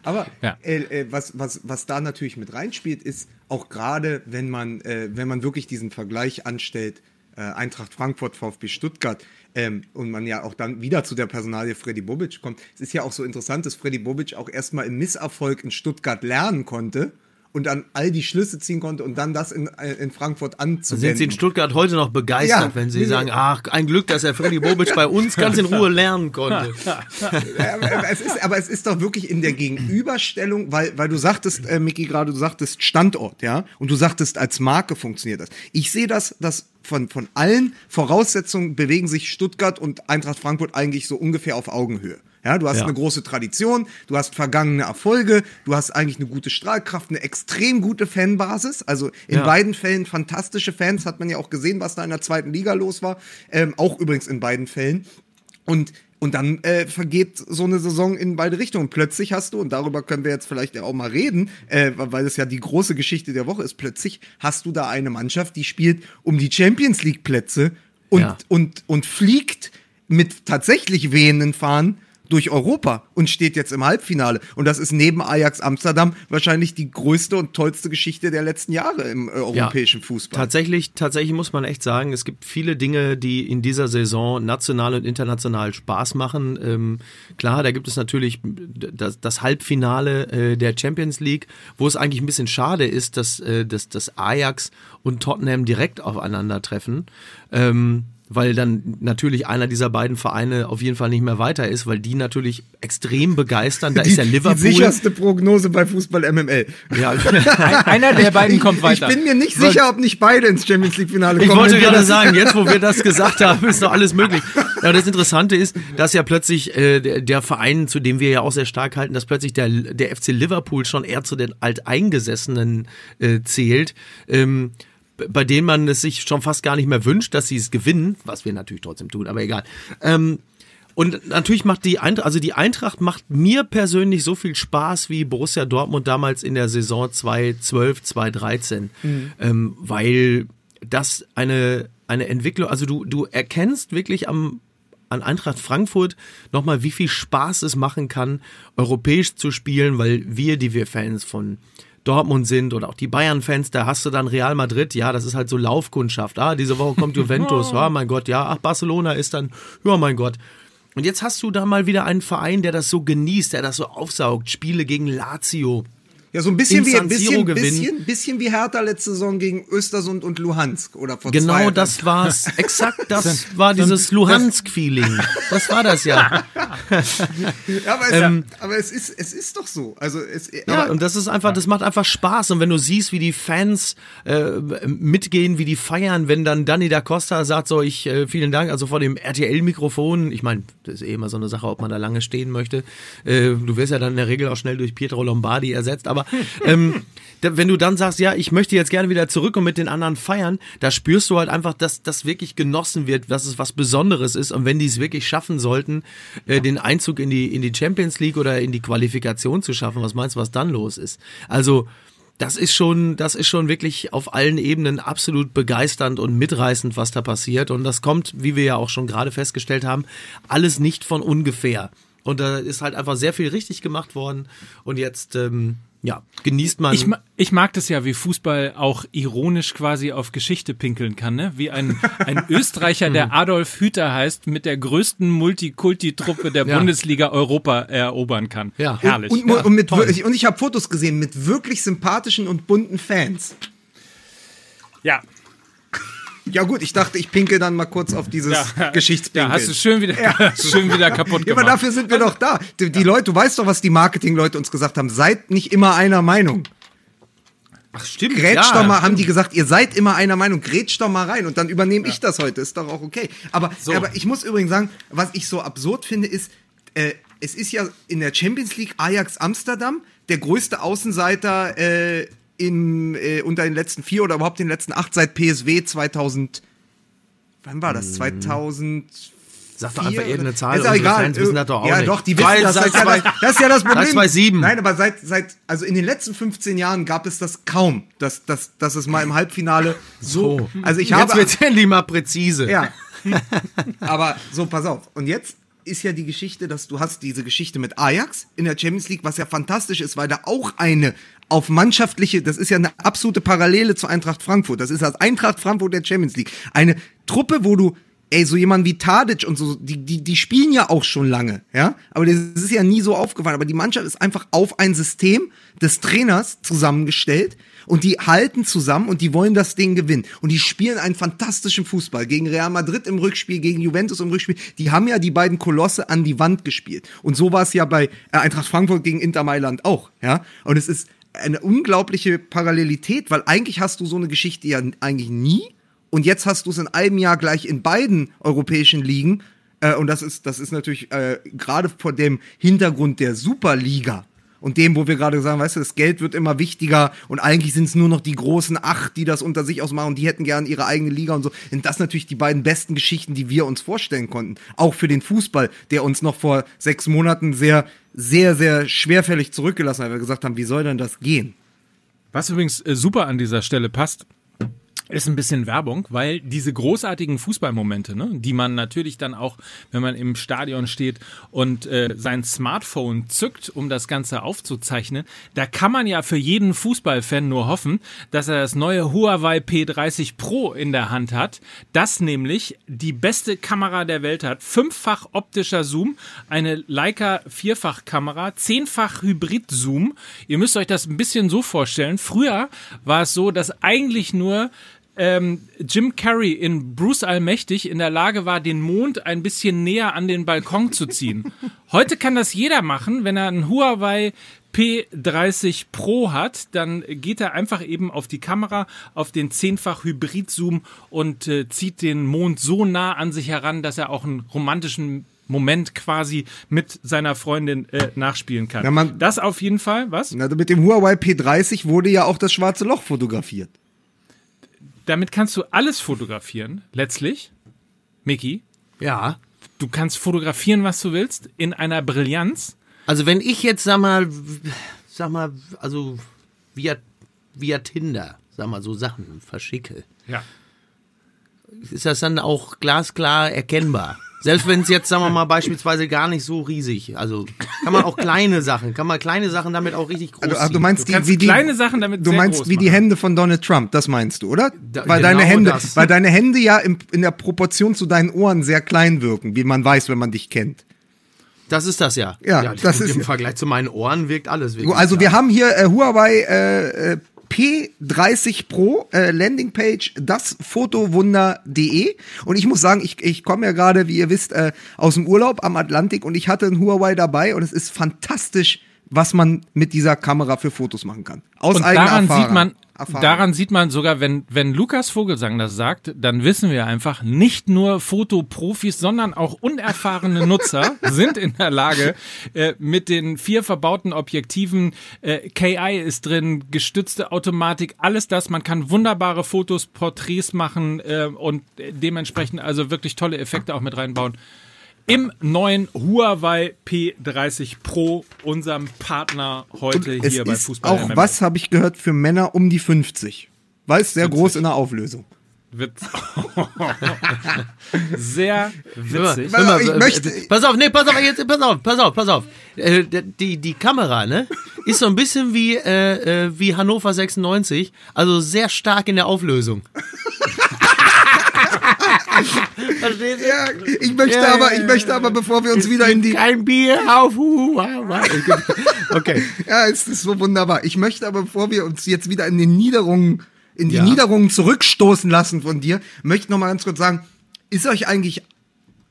Aber ja. äh, äh, was, was, was da natürlich mit reinspielt, ist auch gerade, wenn man, äh, wenn man wirklich diesen Vergleich anstellt, äh, Eintracht Frankfurt, VfB Stuttgart, ähm, und man ja auch dann wieder zu der Personalie Freddy Bobic kommt. Es ist ja auch so interessant, dass Freddy Bobic auch erstmal im Misserfolg in Stuttgart lernen konnte und dann all die Schlüsse ziehen konnte und dann das in, äh, in Frankfurt anzuwenden. Sind Sie in Stuttgart heute noch begeistert, ja, wenn Sie sagen, ach, ein Glück, dass Herr Freddy Bobic bei uns ganz in Ruhe lernen konnte. es ist, aber es ist doch wirklich in der Gegenüberstellung, weil, weil du sagtest, äh, Micky, gerade du sagtest Standort, ja, und du sagtest, als Marke funktioniert das. Ich sehe das, dass von, von allen Voraussetzungen bewegen sich Stuttgart und Eintracht Frankfurt eigentlich so ungefähr auf Augenhöhe. Ja, du hast ja. eine große Tradition, du hast vergangene Erfolge, du hast eigentlich eine gute Strahlkraft, eine extrem gute Fanbasis. Also in ja. beiden Fällen fantastische Fans, hat man ja auch gesehen, was da in der zweiten Liga los war. Ähm, auch übrigens in beiden Fällen. Und und dann äh, vergeht so eine Saison in beide Richtungen. Plötzlich hast du, und darüber können wir jetzt vielleicht ja auch mal reden, äh, weil es ja die große Geschichte der Woche ist, plötzlich hast du da eine Mannschaft, die spielt um die Champions League Plätze und, ja. und, und fliegt mit tatsächlich wehenden Fahnen durch Europa und steht jetzt im Halbfinale. Und das ist neben Ajax Amsterdam wahrscheinlich die größte und tollste Geschichte der letzten Jahre im äh, europäischen ja, Fußball. Tatsächlich, tatsächlich muss man echt sagen, es gibt viele Dinge, die in dieser Saison national und international Spaß machen. Ähm, klar, da gibt es natürlich das, das Halbfinale äh, der Champions League, wo es eigentlich ein bisschen schade ist, dass, äh, dass, dass Ajax und Tottenham direkt aufeinandertreffen. Ähm, weil dann natürlich einer dieser beiden Vereine auf jeden Fall nicht mehr weiter ist, weil die natürlich extrem begeistern. Da die, ist ja Liverpool. Die sicherste Prognose bei Fußball MML. Ja. Einer der beiden kommt weiter. Ich bin mir nicht sicher, ob nicht beide ins Champions League Finale kommen. Ich wollte gerade sagen, jetzt wo wir das gesagt haben, ist doch alles möglich. Aber das Interessante ist, dass ja plötzlich äh, der, der Verein, zu dem wir ja auch sehr stark halten, dass plötzlich der, der FC Liverpool schon eher zu den Alteingesessenen äh, zählt. Ähm, bei denen man es sich schon fast gar nicht mehr wünscht, dass sie es gewinnen, was wir natürlich trotzdem tun, aber egal. Ähm, und natürlich macht die Eintracht, also die Eintracht macht mir persönlich so viel Spaß wie Borussia Dortmund damals in der Saison 2012, 2013, mhm. ähm, weil das eine, eine Entwicklung, also du, du erkennst wirklich am, an Eintracht Frankfurt nochmal, wie viel Spaß es machen kann, europäisch zu spielen, weil wir, die wir Fans von Dortmund sind oder auch die Bayern-Fans, da hast du dann Real Madrid, ja, das ist halt so Laufkundschaft. Ah, diese Woche kommt Juventus, ja, mein Gott, ja, ach, Barcelona ist dann, ja, mein Gott. Und jetzt hast du da mal wieder einen Verein, der das so genießt, der das so aufsaugt. Spiele gegen Lazio, ja, so ein bisschen wie, ein bisschen, bisschen, bisschen wie Hertha letzte Saison gegen Östersund und Luhansk oder vor Genau, zwei das war's. Exakt, das war dieses Luhansk-Feeling. Das war das ja. ja, aber, es, ähm, aber es, ist, es ist doch so. Also es, ja, und das ist einfach, das macht einfach Spaß. Und wenn du siehst, wie die Fans äh, mitgehen, wie die feiern, wenn dann Danny da Costa sagt, so ich äh, vielen Dank, also vor dem RTL-Mikrofon, ich meine, das ist eh immer so eine Sache, ob man da lange stehen möchte. Äh, du wirst ja dann in der Regel auch schnell durch Pietro Lombardi ersetzt, aber ähm, wenn du dann sagst, ja, ich möchte jetzt gerne wieder zurück und mit den anderen feiern, da spürst du halt einfach, dass das wirklich genossen wird, dass es was Besonderes ist. Und wenn die es wirklich schaffen sollten, äh, den Einzug in die, in die Champions League oder in die Qualifikation zu schaffen, was meinst du, was dann los ist? Also, das ist schon, das ist schon wirklich auf allen Ebenen absolut begeisternd und mitreißend, was da passiert. Und das kommt, wie wir ja auch schon gerade festgestellt haben, alles nicht von ungefähr. Und da ist halt einfach sehr viel richtig gemacht worden. Und jetzt, ähm, ja, genießt man. Ich, ich, mag das ja, wie Fußball auch ironisch quasi auf Geschichte pinkeln kann, ne? Wie ein, ein Österreicher, der Adolf Hüter heißt, mit der größten Multikulti-Truppe der ja. Bundesliga Europa erobern kann. Ja. Herrlich. Und, und, ja, und, mit, und ich habe Fotos gesehen mit wirklich sympathischen und bunten Fans. Ja, ja gut, ich dachte, ich pinkel dann mal kurz auf dieses ja, Geschichtspinkeln. Ja, hast du schön wieder, ja. schön wieder kaputt gemacht. Ja, aber dafür sind wir doch da. Die, die Leute, du weißt doch, was die Marketingleute uns gesagt haben. Seid nicht immer einer Meinung. Ach stimmt. Grätsch ja, doch mal, stimmt. haben die gesagt, ihr seid immer einer Meinung, grätsch doch mal rein und dann übernehme ich das heute, ist doch auch okay. Aber, so. aber ich muss übrigens sagen, was ich so absurd finde, ist, äh, es ist ja in der Champions League Ajax Amsterdam der größte Außenseiter äh, in, äh, unter den letzten vier oder überhaupt den letzten acht seit PSW 2000. Wann war das? 2000. Sag doch einfach irgendeine Zahl. Ist ja egal. Fans wissen das doch auch ja, nicht. doch, die wissen das. Das ist, ja das, das ist ja das Problem. Seit 2007. Nein, aber seit, seit, also in den letzten 15 Jahren gab es das kaum, dass, dass, dass es mal im Halbfinale so. so. Also ich jetzt habe. Jetzt wird endlich mal präzise. Ja. aber so, pass auf. Und jetzt ist ja die Geschichte, dass du hast diese Geschichte mit Ajax in der Champions League, was ja fantastisch ist, weil da auch eine auf mannschaftliche, das ist ja eine absolute Parallele zur Eintracht Frankfurt. Das ist das Eintracht Frankfurt der Champions League. Eine Truppe, wo du ey, so jemand wie Tadic und so, die, die, die spielen ja auch schon lange, ja. Aber das ist ja nie so aufgefallen. Aber die Mannschaft ist einfach auf ein System des Trainers zusammengestellt und die halten zusammen und die wollen das Ding gewinnen. Und die spielen einen fantastischen Fußball gegen Real Madrid im Rückspiel, gegen Juventus im Rückspiel. Die haben ja die beiden Kolosse an die Wand gespielt. Und so war es ja bei äh, Eintracht Frankfurt gegen Inter Mailand auch, ja. Und es ist eine unglaubliche Parallelität, weil eigentlich hast du so eine Geschichte ja eigentlich nie und jetzt hast du es in einem Jahr gleich in beiden europäischen Ligen äh, und das ist, das ist natürlich äh, gerade vor dem Hintergrund der Superliga und dem, wo wir gerade sagen, weißt du, das Geld wird immer wichtiger und eigentlich sind es nur noch die großen acht, die das unter sich ausmachen und die hätten gerne ihre eigene Liga und so. Sind das natürlich die beiden besten Geschichten, die wir uns vorstellen konnten. Auch für den Fußball, der uns noch vor sechs Monaten sehr, sehr, sehr schwerfällig zurückgelassen hat, weil wir gesagt haben, wie soll denn das gehen? Was übrigens äh, super an dieser Stelle passt, ist ein bisschen Werbung, weil diese großartigen Fußballmomente, ne, die man natürlich dann auch, wenn man im Stadion steht und äh, sein Smartphone zückt, um das Ganze aufzuzeichnen, da kann man ja für jeden Fußballfan nur hoffen, dass er das neue Huawei P30 Pro in der Hand hat, das nämlich die beste Kamera der Welt hat, fünffach optischer Zoom, eine Leica Vierfachkamera, zehnfach Hybrid-Zoom. Ihr müsst euch das ein bisschen so vorstellen. Früher war es so, dass eigentlich nur ähm, Jim Carrey in Bruce Allmächtig in der Lage war, den Mond ein bisschen näher an den Balkon zu ziehen. Heute kann das jeder machen, wenn er einen Huawei P30 Pro hat, dann geht er einfach eben auf die Kamera, auf den zehnfach Hybrid-Zoom und äh, zieht den Mond so nah an sich heran, dass er auch einen romantischen Moment quasi mit seiner Freundin äh, nachspielen kann. Na, man- das auf jeden Fall, was? Na, mit dem Huawei P30 wurde ja auch das schwarze Loch fotografiert. Damit kannst du alles fotografieren, letztlich. Mickey, Ja. du kannst fotografieren, was du willst, in einer Brillanz. Also wenn ich jetzt, sag mal, sag mal, also via, via Tinder, sag mal, so Sachen verschicke, Ja. ist das dann auch glasklar erkennbar? Selbst wenn es jetzt, sagen wir mal, beispielsweise gar nicht so riesig, also kann man auch kleine Sachen, kann man kleine Sachen damit auch richtig groß Also, ach, du ziehen. meinst die, wie die kleine Sachen damit Du sehr meinst groß wie die machen. Hände von Donald Trump, das meinst du, oder? Da- weil deine genau Hände, das. weil deine Hände ja im, in der Proportion zu deinen Ohren sehr klein wirken, wie man weiß, wenn man dich kennt. Das ist das ja. Ja, das gut, ist- im Vergleich zu meinen Ohren wirkt alles wirklich. Also wir klar. haben hier äh, Huawei äh, äh, P30 Pro äh, Landingpage dasfotowunder.de und ich muss sagen, ich, ich komme ja gerade, wie ihr wisst, äh, aus dem Urlaub am Atlantik und ich hatte ein Huawei dabei und es ist fantastisch, was man mit dieser Kamera für Fotos machen kann. Aus Und eigener daran Erfahrung. sieht man, Erfahrung. daran sieht man sogar, wenn, wenn Lukas Vogelsang das sagt, dann wissen wir einfach, nicht nur Fotoprofis, sondern auch unerfahrene Nutzer sind in der Lage, äh, mit den vier verbauten Objektiven, äh, KI ist drin, gestützte Automatik, alles das, man kann wunderbare Fotos, Porträts machen äh, und dementsprechend also wirklich tolle Effekte auch mit reinbauen. Im neuen Huawei P30 Pro, unserem Partner heute es hier bei ist Fußball. auch MML. was, habe ich gehört, für Männer um die 50. Weil es sehr groß in der Auflösung. Wird sehr witzig. Hör mal, Ich möchte- äh, Pass auf, nee, pass auf, jetzt, pass auf, pass auf, pass auf. Äh, die, die Kamera, ne, ist so ein bisschen wie, äh, äh, wie Hannover 96, also sehr stark in der Auflösung. Verstehst du? Ja, ich möchte Ja, aber, ich möchte aber, bevor wir uns wieder in die, Kein Bier auf. Okay. ja, es ist so wunderbar. Ich möchte aber, bevor wir uns jetzt wieder in den Niederungen, in die Ja. Niederungen zurückstoßen lassen von dir, möchte ich noch mal ganz kurz sagen, ist euch eigentlich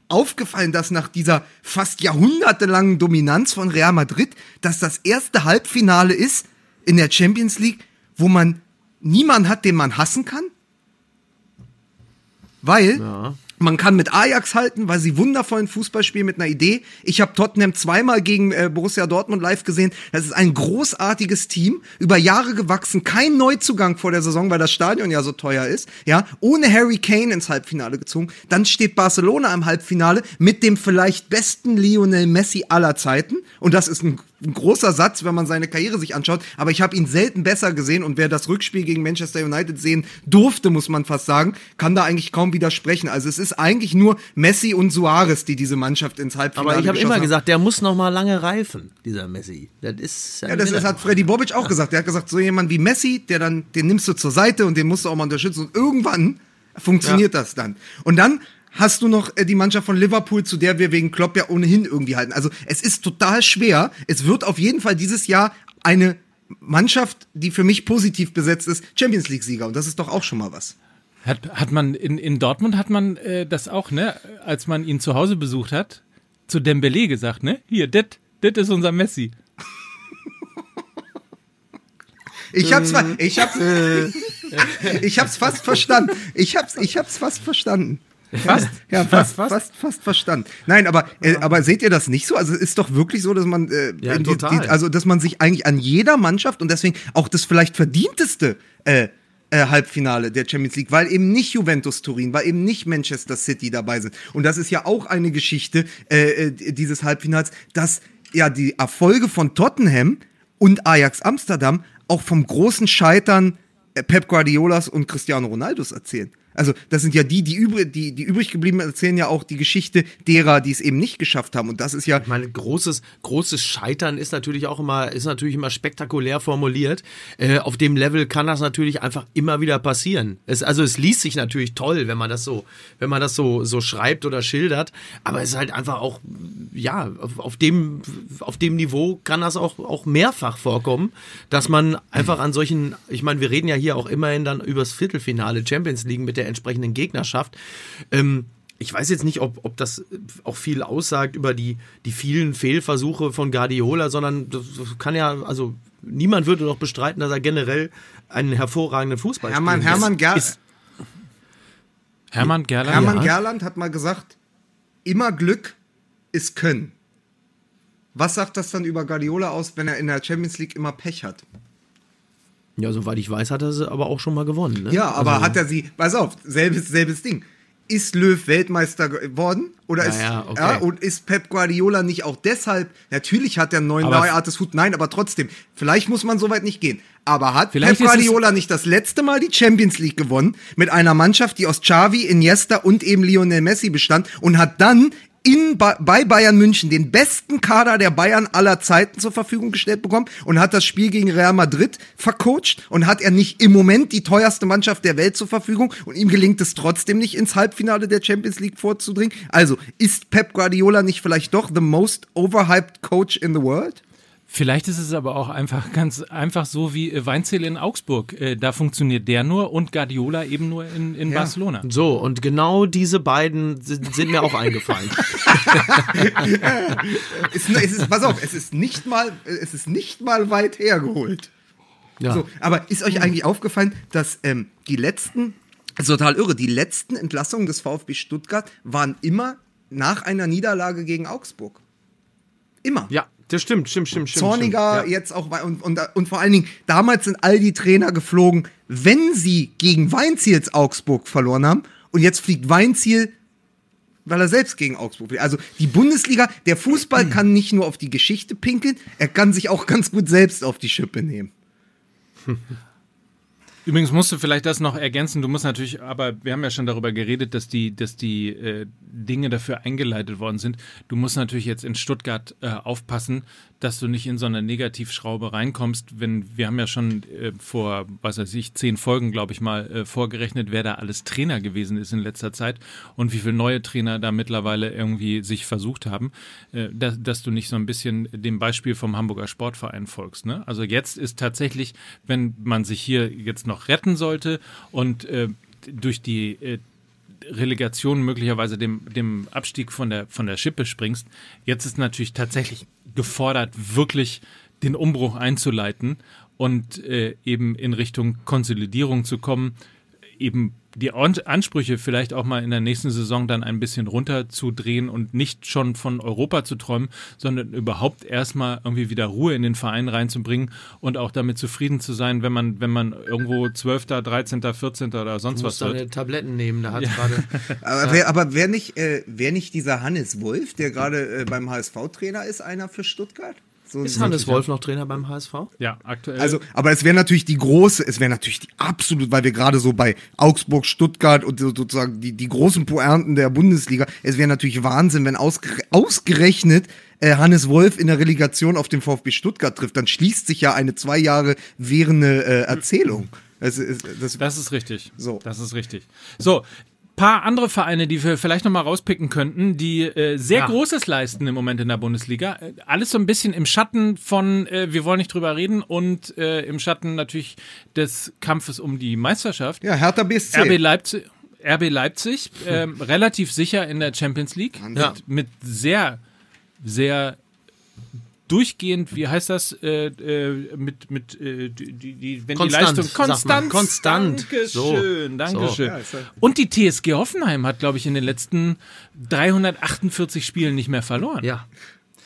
aufgefallen, dass nach dieser fast jahrhundertelangen Dominanz von Real Madrid, dass das erste Halbfinale ist in der Champions League, wo man niemanden hat, den man hassen kann? Weil man kann mit Ajax halten, weil sie wundervollen Fußball spielen mit einer Idee. Ich habe Tottenham zweimal gegen äh, Borussia Dortmund live gesehen. Das ist ein großartiges Team, über Jahre gewachsen, kein Neuzugang vor der Saison, weil das Stadion ja so teuer ist. Ja, ohne Harry Kane ins Halbfinale gezogen. Dann steht Barcelona im Halbfinale mit dem vielleicht besten Lionel Messi aller Zeiten. Und das ist ein, ein großer Satz, wenn man seine Karriere sich anschaut. Aber ich habe ihn selten besser gesehen. Und wer das Rückspiel gegen Manchester United sehen durfte, muss man fast sagen, kann da eigentlich kaum widersprechen. Also es ist eigentlich nur Messi und Suarez, die diese Mannschaft ins Halbfinale Aber ich habe immer haben. gesagt, der muss noch mal lange reifen, dieser Messi. Das ist Ja, das ist, hat Freddy Bobic auch gesagt. Der hat gesagt, so jemand wie Messi, der dann, den nimmst du zur Seite und den musst du auch mal unterstützen. Und irgendwann funktioniert das dann. Und dann hast du noch äh, die Mannschaft von Liverpool, zu der wir wegen Klopp ja ohnehin irgendwie halten. Also es ist total schwer. Es wird auf jeden Fall dieses Jahr eine Mannschaft, die für mich positiv besetzt ist, Champions League-Sieger. Und das ist doch auch schon mal was. Hat, hat man in, in Dortmund hat man äh, das auch, ne? Als man ihn zu Hause besucht hat, zu Dembele gesagt, ne? Hier, das ist unser Messi. Ich hab's, fa- ich hab's, ich hab's fast verstanden. Ich hab's, ich hab's fast verstanden. Fast? Ja, fast, fast, fast, verstanden. Nein, aber, äh, aber seht ihr das nicht so? Also es ist doch wirklich so, dass man, äh, Ja, die. Die, also dass man sich eigentlich an jeder Mannschaft und deswegen auch das vielleicht verdienteste äh, äh, Halbfinale der Champions League, weil eben nicht Juventus Turin, weil eben nicht Manchester City dabei sind. Und das ist ja auch eine Geschichte äh, äh, dieses Halbfinals, dass ja die Erfolge von Tottenham und Ajax Amsterdam auch vom großen Scheitern äh, Pep Guardiolas und Cristiano Ronaldos erzählen. Also das sind ja die, die, übrig, die, die übrig geblieben erzählen ja auch die Geschichte derer, die es eben nicht geschafft haben. Und das ist ja. Ich meine, großes, großes Scheitern ist natürlich auch immer, ist natürlich immer spektakulär formuliert. Äh, auf dem Level kann das natürlich einfach immer wieder passieren. Es, also es liest sich natürlich toll, wenn man das so, wenn man das so, so schreibt oder schildert. Aber es ist halt einfach auch, ja, auf, auf dem, auf dem Niveau kann das auch, auch mehrfach vorkommen, dass man einfach an solchen, ich meine, wir reden ja hier auch immerhin dann übers Viertelfinale Champions League mit der entsprechenden Gegnerschaft. Ähm, ich weiß jetzt nicht, ob, ob das auch viel aussagt über die, die vielen Fehlversuche von Guardiola, sondern das kann ja, also niemand würde doch bestreiten, dass er generell einen hervorragenden Fußball Hermann, spielt. Hermann, Ger Ist- Hermann Gerland. Hermann Ja. Gerland hat mal gesagt, immer Glück ist Können. Was sagt das dann über Guardiola aus, wenn er in der Champions League immer Pech hat? Ja, soweit ich weiß, hat er sie aber auch schon mal gewonnen. Ne? Ja, aber also, hat er sie, pass auf, selbes, selbes Ding. Ist Löw Weltmeister geworden? Oder Ja, ist, ja, okay. ja, und ist Pep Guardiola nicht auch deshalb, natürlich hat er einen neuen neuartes Hut, nein, aber trotzdem, vielleicht muss man so weit nicht gehen. Aber hat Pep Guardiola nicht das letzte Mal die Champions League gewonnen mit einer Mannschaft, die aus Xavi, Iniesta und eben Lionel Messi bestand und hat dann in, bei Bayern München den besten Kader der Bayern aller Zeiten zur Verfügung gestellt bekommen und hat das Spiel gegen Real Madrid vercoacht und hat er nicht im Moment die teuerste Mannschaft der Welt zur Verfügung und ihm gelingt es trotzdem nicht ins Halbfinale der Champions League vorzudringen. Also ist Pep Guardiola nicht vielleicht doch the most overhyped coach in the world? Vielleicht ist es aber auch einfach ganz einfach so wie äh, Weinzel in Augsburg. Äh, Da funktioniert der nur und Guardiola eben nur in, in Ja. Barcelona. So, und genau diese beiden sind, sind mir auch eingefallen. Es, es ist, pass auf, es ist nicht mal, es ist nicht mal weit hergeholt. Ja. So, aber ist euch eigentlich aufgefallen, dass ähm, die letzten, also total irre, die letzten Entlassungen des VfB Stuttgart waren immer nach einer Niederlage gegen Augsburg. Immer. ja, das stimmt, stimmt, stimmt, stimmt. Zorniger stimmt. Ja. jetzt auch und, und, und vor allen Dingen, damals sind all die Trainer geflogen, wenn sie gegen Weinziels Augsburg verloren haben und jetzt fliegt Weinziel, weil er selbst gegen Augsburg fliegt. Also die Bundesliga, der Fußball kann nicht nur auf die Geschichte pinkeln, er kann sich auch ganz gut selbst auf die Schippe nehmen. Übrigens musst du vielleicht das noch ergänzen. Du musst natürlich, aber wir haben ja schon darüber geredet, dass die, dass die äh, Dinge dafür eingeleitet worden sind. Du musst natürlich jetzt in Stuttgart äh, aufpassen, dass du nicht in so eine Negativschraube reinkommst. Wenn wir haben ja schon äh, vor, was weiß ich, zehn Folgen, glaube ich mal, äh, vorgerechnet, wer da alles Trainer gewesen ist in letzter Zeit und wie viele neue Trainer da mittlerweile irgendwie sich versucht haben, äh, dass, dass du nicht so ein bisschen dem Beispiel vom Hamburger Sportverein folgst. Ne? Also jetzt ist tatsächlich, wenn man sich hier jetzt noch retten sollte und äh, durch die äh, Relegation möglicherweise dem, dem Abstieg von der, von der Schippe springst. Jetzt ist natürlich tatsächlich gefordert, wirklich den Umbruch einzuleiten und äh, eben in Richtung Konsolidierung zu kommen, eben die An- Ansprüche vielleicht auch mal in der nächsten Saison dann ein bisschen runterzudrehen und nicht schon von Europa zu träumen, sondern überhaupt erstmal irgendwie wieder Ruhe in den Verein reinzubringen und auch damit zufrieden zu sein, wenn man, wenn man irgendwo 12., 13., 14. oder sonst Du was wird. deine Tabletten nehmen, da hat gerade. Aber wer, aber wer nicht, äh, wer nicht dieser Hannes Wolf, der gerade äh, beim HSV-Trainer ist, einer für Stuttgart? So Ist Hannes Wolf noch Trainer beim HSV? Ja, aktuell. Also, aber es wäre natürlich die große, es wäre natürlich die absolut, weil wir gerade so bei Augsburg, Stuttgart und so sozusagen die, die großen Pointen der Bundesliga, es wäre natürlich Wahnsinn, wenn ausgere ausgerechnet äh, Hannes Wolf in der Relegation auf den VfB Stuttgart trifft, dann schließt sich ja eine zwei Jahre währende äh, Erzählung. Das ist, das, Das ist richtig. So. Das ist richtig. So, paar andere Vereine, die wir vielleicht noch mal rauspicken könnten, die äh, sehr Ja. Großes leisten im Moment in der Bundesliga. Äh, alles so ein bisschen im Schatten von, äh, wir wollen nicht drüber reden und äh, im Schatten natürlich des Kampfes um die Meisterschaft. ja, Hertha BSC. RB Leipzig, RB Leipzig ähm, relativ sicher in der Champions League Ja. mit sehr, sehr durchgehend, wie heißt das, äh, äh, mit, mit äh, die, die, die, wenn Konstant, die Leistung konstant, Konstant. Dankeschön, So. Dankeschön. So. Und die TSG Hoffenheim hat, glaube ich, in den letzten 348 Spielen nicht mehr verloren. Ja.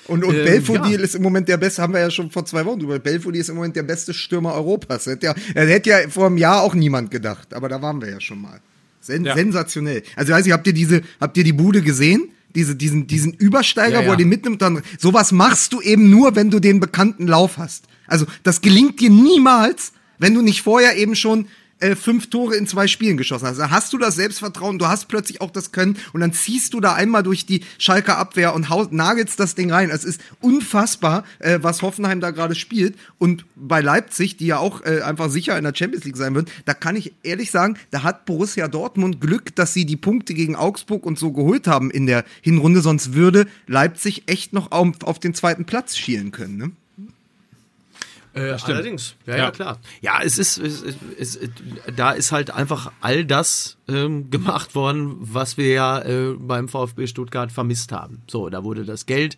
Und, und Ähm, Belfodil ja. ist im Moment der beste, haben wir ja schon vor zwei Wochen drüber. Belfodil ist im Moment der beste Stürmer Europas. Hätte ja, er hätte ja vor einem Jahr auch niemand gedacht, aber da waren wir ja schon mal. Sen Ja. Sensationell. Also weiß ich, habt ihr diese, habt ihr die Bude gesehen? Diese, diesen, diesen Übersteiger, Ja, ja. wo er den mitnimmt, dann, sowas machst du eben nur, wenn du den bekannten Lauf hast. Also, das gelingt dir niemals, wenn du nicht vorher eben schon äh, fünf Tore in zwei Spielen geschossen hast. Da hast du das Selbstvertrauen, du hast plötzlich auch das Können und dann ziehst du da einmal durch die Schalker Abwehr und haust, nagelst das Ding rein. Es ist unfassbar, äh, was Hoffenheim da gerade spielt. Und bei Leipzig, die ja auch äh, einfach sicher in der Champions League sein wird, da kann ich ehrlich sagen, da hat Borussia Dortmund Glück, dass sie die Punkte gegen Augsburg und so geholt haben in der Hinrunde, sonst würde Leipzig echt noch auf, auf den zweiten Platz schielen können. Ne? Äh, allerdings, ja, ja, ja, klar. Ja, es ist, es, es, es, da ist halt einfach all das ähm, gemacht worden, was wir ja äh, beim VfB Stuttgart vermisst haben. So, da wurde das Geld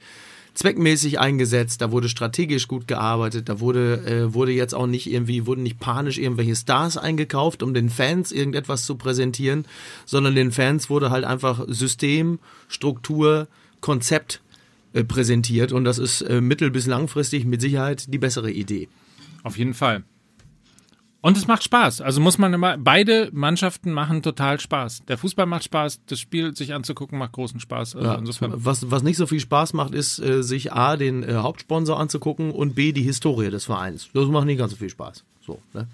zweckmäßig eingesetzt, da wurde strategisch gut gearbeitet, da wurde, äh, wurde jetzt auch nicht irgendwie, wurden nicht panisch irgendwelche Stars eingekauft, um den Fans irgendetwas zu präsentieren, sondern den Fans wurde halt einfach System, Struktur, Konzept äh, präsentiert und das ist äh, mittel- bis langfristig mit Sicherheit die bessere Idee. Auf jeden Fall. Und es macht Spaß. Also muss man immer, beide Mannschaften machen total Spaß. Der Fußball macht Spaß, das Spiel sich anzugucken macht großen Spaß. Also ja, was, was nicht so viel Spaß macht, ist, äh, sich A, den äh, Hauptsponsor anzugucken und B, die Historie des Vereins. Das macht nicht ganz so viel Spaß. So, ne?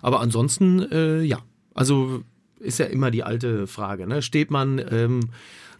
Aber ansonsten, äh, ja. Also ist ja immer die alte Frage. Ne? Steht man ähm,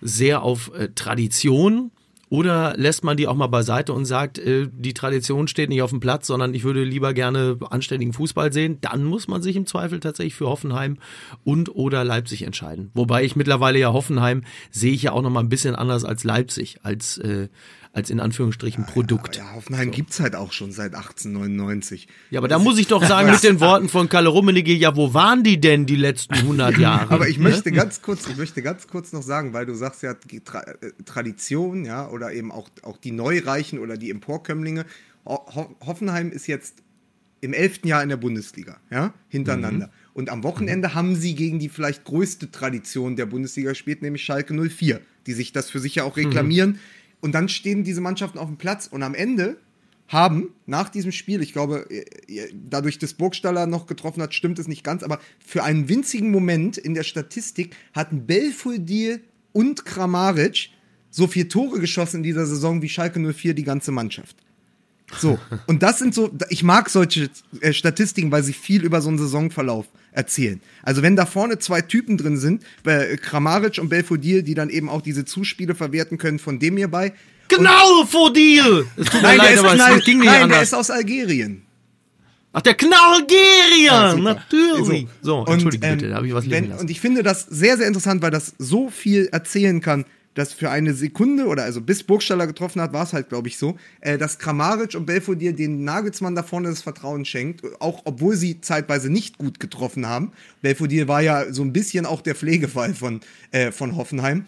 sehr auf äh, Tradition oder lässt man die auch mal beiseite und sagt, äh, die Tradition steht nicht auf dem Platz, sondern ich würde lieber gerne anständigen Fußball sehen. Dann muss man sich im Zweifel tatsächlich für Hoffenheim und oder Leipzig entscheiden. Wobei ich mittlerweile ja Hoffenheim sehe ich ja auch noch mal ein bisschen anders als Leipzig, als äh, als in Anführungsstrichen Produkt. Ja, ja Hoffenheim so. gibt's halt auch schon seit 1899. Ja, aber da muss ich doch sagen, mit den Worten von Kalle Rummenigge, ja, wo waren die denn die letzten 100 Jahre? aber ich möchte ganz kurz, ich möchte ganz kurz noch sagen, weil du sagst ja Tra äh, Tradition, ja, oder eben auch, auch die Neureichen oder die Emporkömmlinge. Ho Hoffenheim ist jetzt im elften Jahr in der Bundesliga, ja, hintereinander. Mhm. Und am Wochenende mhm. haben sie gegen die vielleicht größte Tradition der Bundesliga gespielt, nämlich Schalke 04, die sich das für sich ja auch reklamieren. Mhm. Und dann stehen diese Mannschaften auf dem Platz und am Ende haben nach diesem Spiel, ich glaube, äh, äh, dadurch, dass Burgstaller noch getroffen hat, stimmt es nicht ganz, aber für einen winzigen Moment in der Statistik hatten Belfodil und Kramaric so vier Tore geschossen in dieser Saison wie Schalke 04 die ganze Mannschaft. So, und das sind so, ich mag solche äh, Statistiken, weil sie viel über so einen Saisonverlauf erzählen. Also wenn da vorne zwei Typen drin sind, bei Kramaric und Belfodil, die dann eben auch diese Zuspiele verwerten können von dem hierbei. Genau, Fodil! Nein, leid, der, ist, nein, nein der ist aus Algerien. Ach, der Knallgerien! Ja, natürlich! So, so entschuldige und, ähm, bitte, da habe ich was wenn, Und ich finde das sehr, sehr interessant, weil das so viel erzählen kann dass für eine Sekunde oder also bis Burgstaller getroffen hat, war es halt, glaube ich, so, äh, dass Kramaric und Belfodil den Nagelsmann da vorne das Vertrauen schenkt, auch obwohl sie zeitweise nicht gut getroffen haben. Belfodil war ja so ein bisschen auch der Pflegefall von, äh, von Hoffenheim.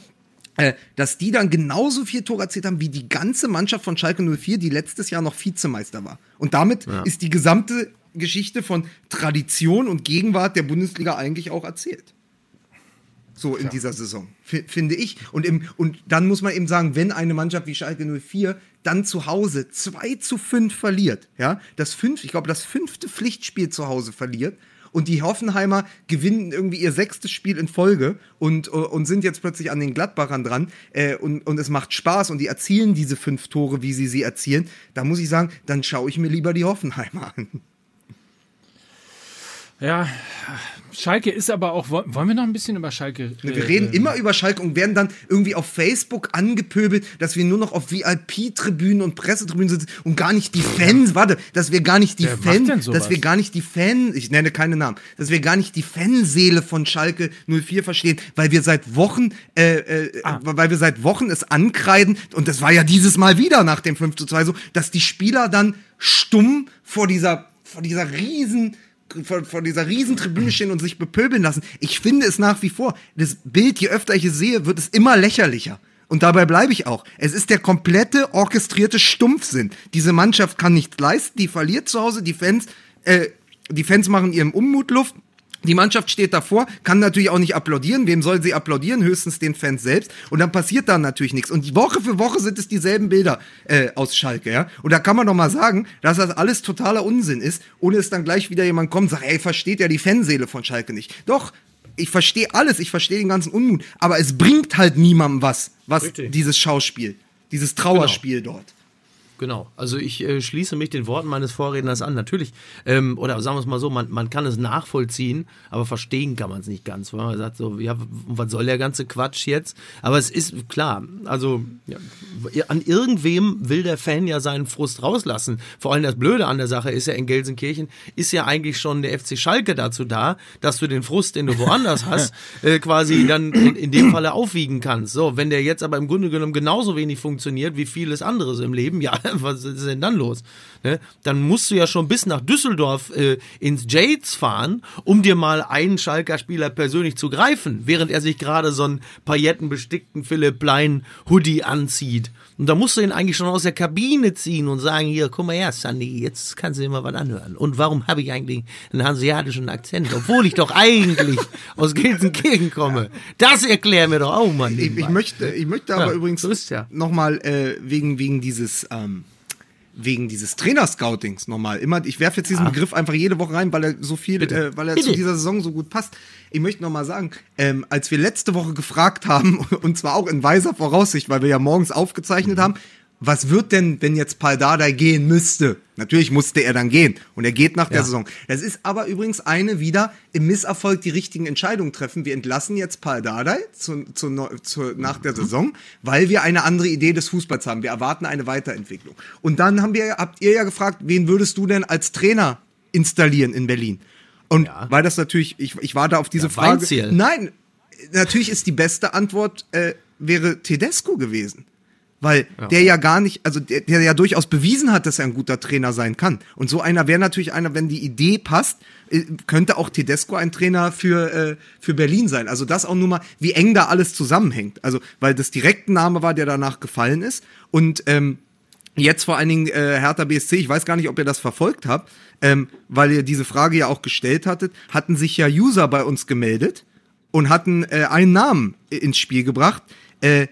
Äh, dass die dann genauso viel Tore erzielt haben wie die ganze Mannschaft von Schalke 04, die letztes Jahr noch Vizemeister war. Und damit ja. ist die gesamte Geschichte von Tradition und Gegenwart der Bundesliga eigentlich auch erzählt so in ja. dieser Saison, finde ich. Und, im, und dann muss man eben sagen, wenn eine Mannschaft wie Schalke 04 dann zu Hause 2 zu 5 verliert, ja, das fünf, ich glaube, das fünfte Pflichtspiel zu Hause verliert und die Hoffenheimer gewinnen irgendwie ihr sechstes Spiel in Folge und, und sind jetzt plötzlich an den Gladbachern dran äh, und, und es macht Spaß und die erzielen diese fünf Tore, wie sie sie erzielen, da muss ich sagen, dann schaue ich mir lieber die Hoffenheimer an. Ja, Schalke ist aber auch. Wollen wir noch ein bisschen über Schalke reden? Wir reden immer über Schalke und werden dann irgendwie auf Facebook angepöbelt, dass wir nur noch auf VIP-Tribünen und Pressetribünen sitzen und gar nicht die Fans. Warte, dass wir gar nicht die Fans. Dass wir gar nicht die Fans. Ich nenne keine Namen. Dass wir gar nicht die Fanseele von Schalke 04 verstehen, weil wir seit Wochen, äh, äh, ah. weil wir seit Wochen es ankreiden und das war ja dieses Mal wieder nach dem 5 zu 2 so, dass die Spieler dann stumm vor dieser, vor dieser riesen vor, vor dieser Riesentribüne stehen und sich bepöbeln lassen. Ich finde es nach wie vor, das Bild, je öfter ich es sehe, wird es immer lächerlicher. Und dabei bleibe ich auch. Es ist der komplette orchestrierte Stumpfsinn. Diese Mannschaft kann nichts leisten, die verliert zu Hause, die Fans, äh, die Fans machen ihrem Unmut Luft die Mannschaft steht davor, kann natürlich auch nicht applaudieren. Wem soll sie applaudieren? Höchstens den Fans selbst. Und dann passiert da natürlich nichts. Und Woche für Woche sind es dieselben Bilder äh, aus Schalke, ja. Und da kann man doch mal sagen, dass das alles totaler Unsinn ist, ohne es dann gleich wieder jemand kommt und sagt, ey, versteht ja die Fanseele von Schalke nicht. Doch, ich verstehe alles, ich verstehe den ganzen Unmut, aber es bringt halt niemandem was, was Richtig. dieses Schauspiel, dieses Trauerspiel genau. dort. Genau. Also ich äh, schließe mich den Worten meines Vorredners an. Natürlich, ähm, oder sagen wir es mal so, man, man kann es nachvollziehen, aber verstehen kann man es nicht ganz. Weil man sagt so, ja, was soll der ganze Quatsch jetzt? Aber es ist klar, also ja, an irgendwem will der Fan ja seinen Frust rauslassen. Vor allem das Blöde an der Sache ist ja, in Gelsenkirchen ist ja eigentlich schon der FC Schalke dazu da, dass du den Frust, den du woanders hast, äh, quasi dann in, in dem Falle aufwiegen kannst. So, wenn der jetzt aber im Grunde genommen genauso wenig funktioniert wie vieles anderes im Leben, ja, was ist denn dann los? Ne? Dann musst du ja schon bis nach Düsseldorf äh, ins Jades fahren, um dir mal einen Schalker Spieler persönlich zu greifen, während er sich gerade so einen paillettenbestickten Philipp Lein Hoodie anzieht. Und da musst du ihn eigentlich schon aus der Kabine ziehen und sagen, hier, guck mal her, Sandy, jetzt kannst du dir mal was anhören. Und warum habe ich eigentlich einen hanseatischen Akzent, obwohl ich doch eigentlich aus Gelsenkirchen komme? Das erklär mir doch auch mal. Ich, ich möchte, ich möchte aber Ja, übrigens ja. nochmal äh, wegen, wegen dieses ähm, wegen dieses Trainerscoutings nochmal immer, ich werfe jetzt diesen Begriff einfach jede Woche rein, weil er so viel, äh, weil er zu Bitte. dieser Saison so gut passt. Ich möchte nochmal sagen, ähm, als wir letzte Woche gefragt haben, und zwar auch in weiser Voraussicht, weil wir ja morgens aufgezeichnet haben, was wird denn, wenn jetzt Paldada gehen müsste? Natürlich musste er dann gehen und er geht nach der Ja. Saison. Das ist aber übrigens eine wieder im Misserfolg die richtigen Entscheidungen treffen. Wir entlassen jetzt Paldada zu, zu, zu, nach der Saison, weil wir eine andere Idee des Fußballs haben. Wir erwarten eine Weiterentwicklung. Und dann haben wir, habt ihr ja gefragt, wen würdest du denn als Trainer installieren in Berlin? Und weil das natürlich, ich, ich war da auf diese Ja, Frage. Weinzierl. Nein, natürlich ist die beste Antwort äh, wäre Tedesco gewesen. Weil der ja gar nicht, also der, der ja durchaus bewiesen hat, dass er ein guter Trainer sein kann. Und so einer wäre natürlich einer, wenn die Idee passt, äh, könnte auch Tedesco ein Trainer für, äh, für Berlin sein. Also das auch nur mal, wie eng da alles zusammenhängt. Also, weil das direkt ein Name war, der danach gefallen ist. Und ähm, jetzt vor allen Dingen äh, Hertha BSC, ich weiß gar nicht, ob ihr das verfolgt habt, ähm, weil ihr diese Frage ja auch gestellt hattet, hatten sich ja User bei uns gemeldet und hatten äh, einen Namen ins Spiel gebracht. Äh,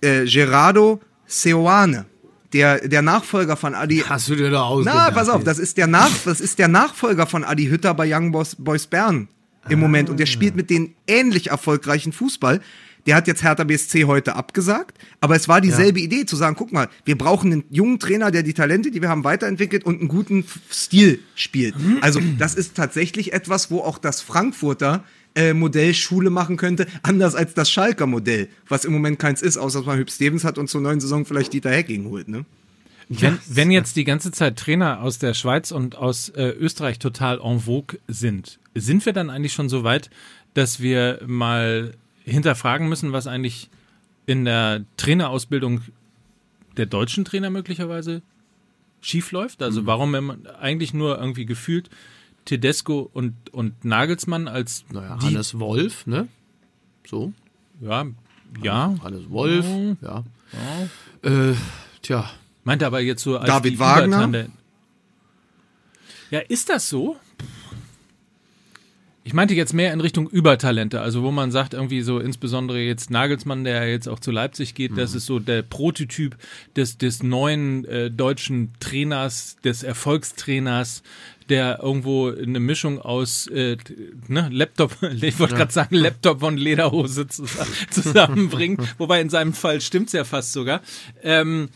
äh, Gerardo Seoane, der, der Nachfolger von Adi. Hast du dir da ausgedacht? Na, pass auf, das ist der, Nach das ist der Nachfolger von Adi Hütter bei Young Boys, Boys Bern im Moment. Und der spielt mit den ähnlich erfolgreichen Fußball. Der hat jetzt Hertha BSC heute abgesagt, aber es war dieselbe Idee zu sagen, guck mal, wir brauchen einen jungen Trainer, der die Talente, die wir haben, weiterentwickelt und einen guten Stil spielt. Also das ist tatsächlich etwas, wo auch das Frankfurter äh, Modell Schule machen könnte, anders als das Schalker Modell, was im Moment keins ist, außer dass man Hüb Stevens hat und zur neuen Saison vielleicht Dieter Hecking holt, ne? Wenn, wenn jetzt die ganze Zeit Trainer aus der Schweiz und aus äh, Österreich total en vogue sind, sind wir dann eigentlich schon so weit, dass wir mal hinterfragen müssen, was eigentlich in der Trainerausbildung der deutschen Trainer möglicherweise schief läuft? Mhm. Also warum wenn man eigentlich nur irgendwie gefühlt Tedesco und, und Nagelsmann als Naja, die, Hannes Wolf, ne? So. ja, ja, Hannes Wolf, Oh. ja. Äh, tja. meinte aber jetzt so als David Wagner? Ja, ist das so? Ich meinte jetzt mehr in Richtung Übertalente, also wo man sagt, irgendwie so insbesondere jetzt Nagelsmann, der jetzt auch zu Leipzig geht, das ist so der Prototyp des, des neuen äh, deutschen Trainers, des Erfolgstrainers, der irgendwo eine Mischung aus äh, ne, Laptop, ich wollte gerade sagen, Laptop und Lederhose zusammen, zusammenbringt, wobei in seinem Fall stimmt's ja fast sogar. Ähm,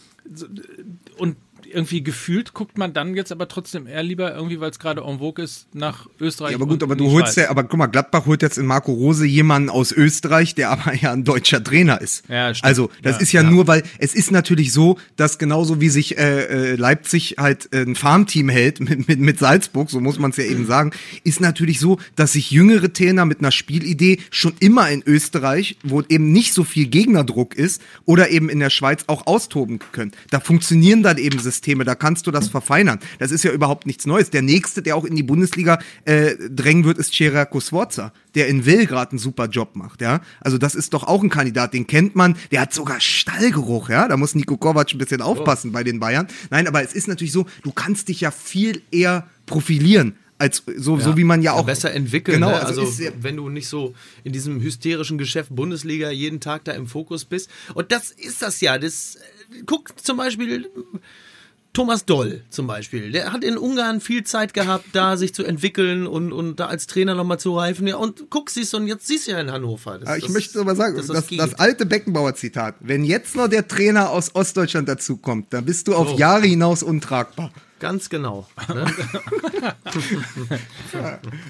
irgendwie gefühlt guckt man dann jetzt aber trotzdem eher lieber irgendwie, weil es gerade en vogue ist, nach Österreich. Ja, aber gut, aber du holst Schweiz. ja, aber guck mal, Gladbach holt jetzt in Marco Rose jemanden aus Österreich, der aber ja ein deutscher Trainer ist. Ja, stimmt. Also, das Ja, ist ja, ja. nur, weil es ist natürlich so, dass genauso wie sich äh, äh, Leipzig halt äh, ein Farmteam hält mit, mit, mit Salzburg, so muss man es ja eben sagen, ist natürlich so, dass sich jüngere Trainer mit einer Spielidee schon immer in Österreich, wo eben nicht so viel Gegnerdruck ist, oder eben in der Schweiz auch austoben können. Da funktionieren dann eben Systeme, da kannst du das verfeinern. Das ist ja überhaupt nichts Neues. Der nächste, der auch in die Bundesliga äh, drängen wird, ist Cerako Sforza, der in Will gerade einen super Job macht, ja. Also das ist doch auch ein Kandidat, den kennt man, der hat sogar Stallgeruch, ja. Da muss Nico Kovac ein bisschen aufpassen bei den Bayern. Nein, aber es ist natürlich so, du kannst dich ja viel eher profilieren. Als so, so wie man ja auch besser entwickeln. Genau, ne? also, also, ist ja, wenn du nicht so in diesem hysterischen Geschäft Bundesliga jeden Tag da im Fokus bist. Und das ist das ja. Das äh, guck zum Beispiel Thomas Doll zum Beispiel, der hat in Ungarn viel Zeit gehabt, da sich zu entwickeln und, und da als Trainer nochmal zu reifen. Ja, und guck, siehst du, und jetzt siehst du ja in Hannover. Das, Aber ich das- möchte aber sagen, das, das das, alte Beckenbauer-Zitat. Wenn jetzt noch der Trainer aus Ostdeutschland dazukommt, dann bist du auf Jahre hinaus untragbar. Ganz genau. Ne?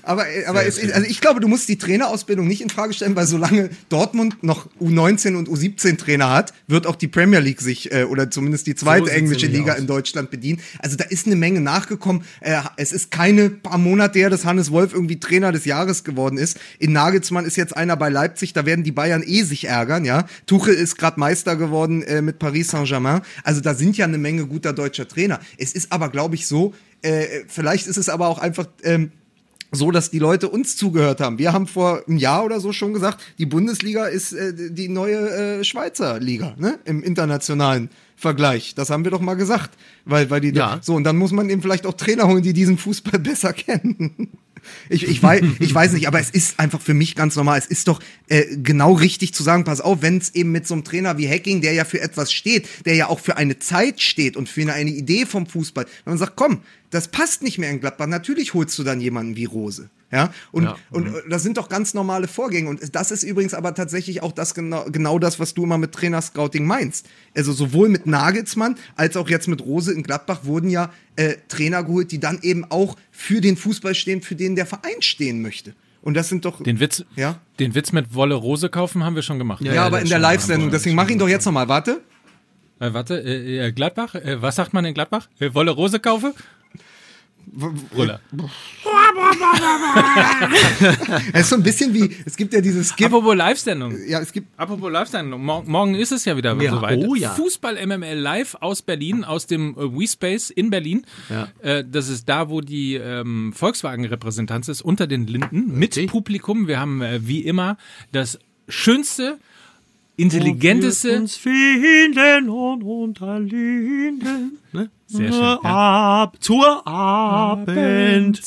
Aber, aber es also ich glaube, du musst die Trainerausbildung nicht in Frage stellen, weil solange Dortmund noch U19 und U17 Trainer hat, wird auch die Premier League sich äh, oder zumindest die zweite sieht's englische Liga aus. in Deutschland bedienen. Also da ist eine Menge nachgekommen. Äh, es ist keine paar Monate her, dass Hannes Wolf irgendwie Trainer des Jahres geworden ist. In Nagelsmann ist jetzt einer bei Leipzig, da werden die Bayern eh sich ärgern, ja. Tuchel ist gerade Meister geworden äh, mit Paris Saint-Germain. Also da sind ja eine Menge guter deutscher Trainer. Es ist aber, glaube ich, so, äh, vielleicht ist es aber auch einfach ähm, so, dass die Leute uns zugehört haben. Wir haben vor einem Jahr oder so schon gesagt, die Bundesliga ist äh, die neue äh, Schweizer Liga, ne? Im internationalen Vergleich. Das haben wir doch mal gesagt. Weil, weil die Ja. so, und dann muss man eben vielleicht auch Trainer holen, die diesen Fußball besser kennen. Ich, ich, weiß, ich weiß nicht, aber es ist einfach für mich ganz normal. Es ist doch äh, genau richtig zu sagen, pass auf, wenn es eben mit so einem Trainer wie Hacking, der ja für etwas steht, der ja auch für eine Zeit steht und für eine, eine Idee vom Fußball, wenn man sagt, komm, das passt nicht mehr in Gladbach, natürlich holst du dann jemanden wie Rose. Ja, und, Ja. und äh, das sind doch ganz normale Vorgänge. Und das ist übrigens aber tatsächlich auch das genau, genau das, was du immer mit Trainerscouting meinst. Also sowohl mit Nagelsmann als auch jetzt mit Rose in Gladbach wurden ja äh, Trainer geholt, die dann eben auch für den Fußball stehen, für den der Verein stehen möchte. Und das sind doch. Den Witz, Ja? den Witz mit Wolle Rose kaufen haben wir schon gemacht. ja, ja, aber das in der Live-Sendung. aber- Deswegen mach ihn doch jetzt nochmal. Warte. Äh, warte, äh, äh, Gladbach? Äh, was sagt man in Gladbach? Äh, Wolle Rose kaufe? Brüller. Es ist so ein bisschen wie, es gibt ja dieses Skip. Apropos Live-Sendung. Ja, es gibt. Apropos Live-Sendung. Mor morgen ist es ja wieder Ja, soweit. oh ja. Fußball MML live aus Berlin, aus dem äh, WeSpace in Berlin. Ja. Äh, das ist da, wo die ähm, Volkswagen-Repräsentanz ist, unter den Linden, mit Richtig. Publikum. Wir haben äh, wie immer das schönste, intelligenteste, uns finden und unterliegen. Ne? Sehr schön, ja. Ab zur Abendzeit.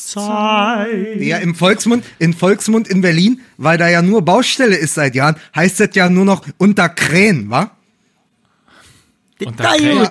Ja, im Volksmund, in Volksmund in Berlin, weil da ja nur Baustelle ist seit Jahren, heißt das ja nur noch unter Krähen, wa? Detail,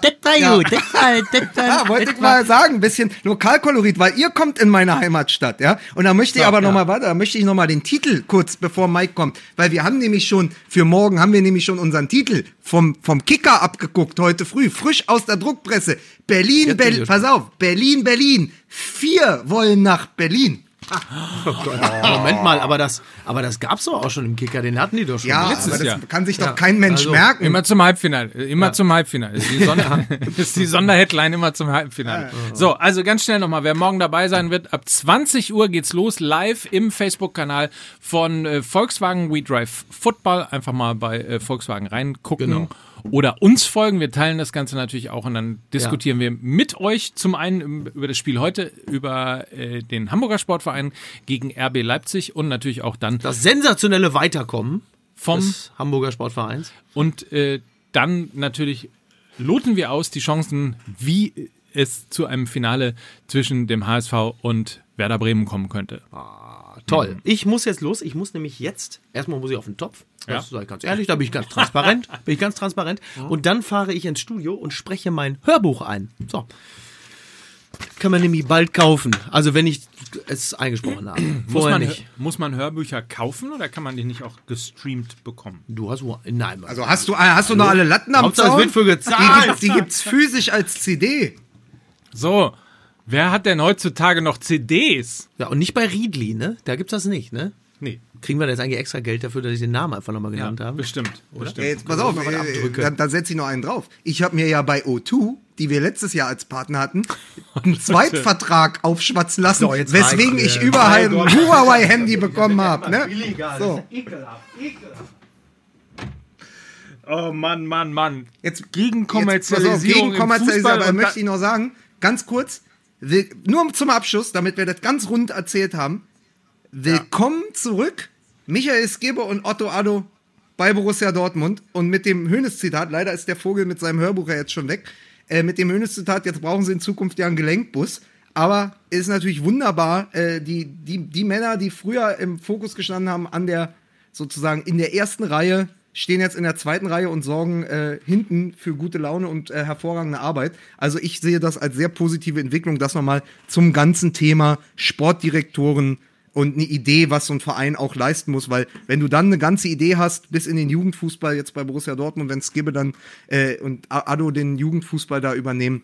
Detail, Ja, wollte ich mal sagen, ein bisschen Lokalkolorit, weil ihr kommt in meine Heimatstadt, ja. Und da möchte ich aber noch mal, warte, da möchte ich noch mal den Titel kurz, bevor Mike kommt, weil wir haben nämlich schon für morgen haben wir nämlich schon unseren Titel vom vom Kicker abgeguckt heute früh, frisch aus der Druckpresse. Berlin, Berlin, pass auf, Berlin, Berlin. Vier wollen nach Berlin. Moment mal, aber das, aber das gab's doch auch schon im Kicker, den hatten die doch schon. Ja, letztes aber das Jahr. kann sich doch Ja, kein Mensch also, merken. Immer zum Halbfinale. Immer zum Halbfinale. Ist die, Sonder ist die Sonderheadline immer zum Halbfinale. So, also ganz schnell nochmal. Wer morgen dabei sein wird, ab 20 Uhr geht's los, live im Facebook-Kanal von äh, Volkswagen We Drive Football. Einfach mal bei äh, Volkswagen reingucken. Genau. Oder uns folgen. Wir teilen das Ganze natürlich auch und dann diskutieren wir mit euch zum einen über das Spiel heute, über äh, den Hamburger Sportverein gegen RB Leipzig und natürlich auch dann Das sensationelle Weiterkommen vom des Hamburger Sportvereins. Und äh, dann natürlich loten wir aus die Chancen, wie es zu einem Finale zwischen dem HSV und Werder Bremen kommen könnte. Toll. Ich muss jetzt los. Ich muss nämlich jetzt, erstmal muss ich auf den Topf. Das Ja. sage ich ganz ehrlich, da bin ich ganz transparent. bin ich ganz transparent. Und dann fahre ich ins Studio und spreche mein Hörbuch ein. So. Kann man nämlich bald kaufen. Also wenn ich es eingesprochen habe. Muss Vorher man, nicht. muss man Hörbücher kaufen oder kann man die nicht auch gestreamt bekommen? Du hast. Nein, also hast du hast du noch alle Latten am Hauptsache, es Zaun? wird für Die gezahlt. gibt's, die gibt's physisch als CD. So, wer hat denn heutzutage noch CDs? Ja, und nicht bei Riedli, ne? Da gibt's das nicht, ne? Nee, Kriegen wir da jetzt eigentlich extra Geld dafür, dass ich den Namen einfach nochmal ja, genannt habe? bestimmt. Ja, bestimmt. jetzt pass auf, äh, abdrücken. dann, dann setze ich noch einen drauf. Ich habe mir ja bei O2, die wir letztes Jahr als Partner hatten, einen Zweitvertrag aufschwatzen lassen, So, jetzt weswegen ich überall ein Huawei-Handy bekommen habe. Ne? So, Oh Mann, Mann, Mann. jetzt Gegen Jetzt, pass auf, Kommerzialisierung gegen Kommerzialisierung, aber möchte ich noch sagen, ganz kurz, nur zum Abschluss, damit wir das ganz rund erzählt haben. Willkommen zurück, Michael Skibbe und Otto Addo bei Borussia Dortmund. Und mit dem Hönes-Zitat, leider ist der Vogel mit seinem Hörbuch ja jetzt schon weg, äh, mit dem Hönes-Zitat, jetzt brauchen sie in Zukunft ja einen Gelenkbus. Aber ist natürlich wunderbar, äh, die, die, die Männer, die früher im Fokus gestanden haben, an der, sozusagen in der ersten Reihe stehen jetzt in der zweiten Reihe und sorgen äh, hinten für gute Laune und äh, hervorragende Arbeit. Also ich sehe das als sehr positive Entwicklung, das nochmal zum ganzen Thema Sportdirektoren und eine Idee, was so ein Verein auch leisten muss, weil wenn du dann eine ganze Idee hast, bis in den Jugendfußball jetzt bei Borussia Dortmund, wenn Skibbe dann äh, und Ado den Jugendfußball da übernehmen,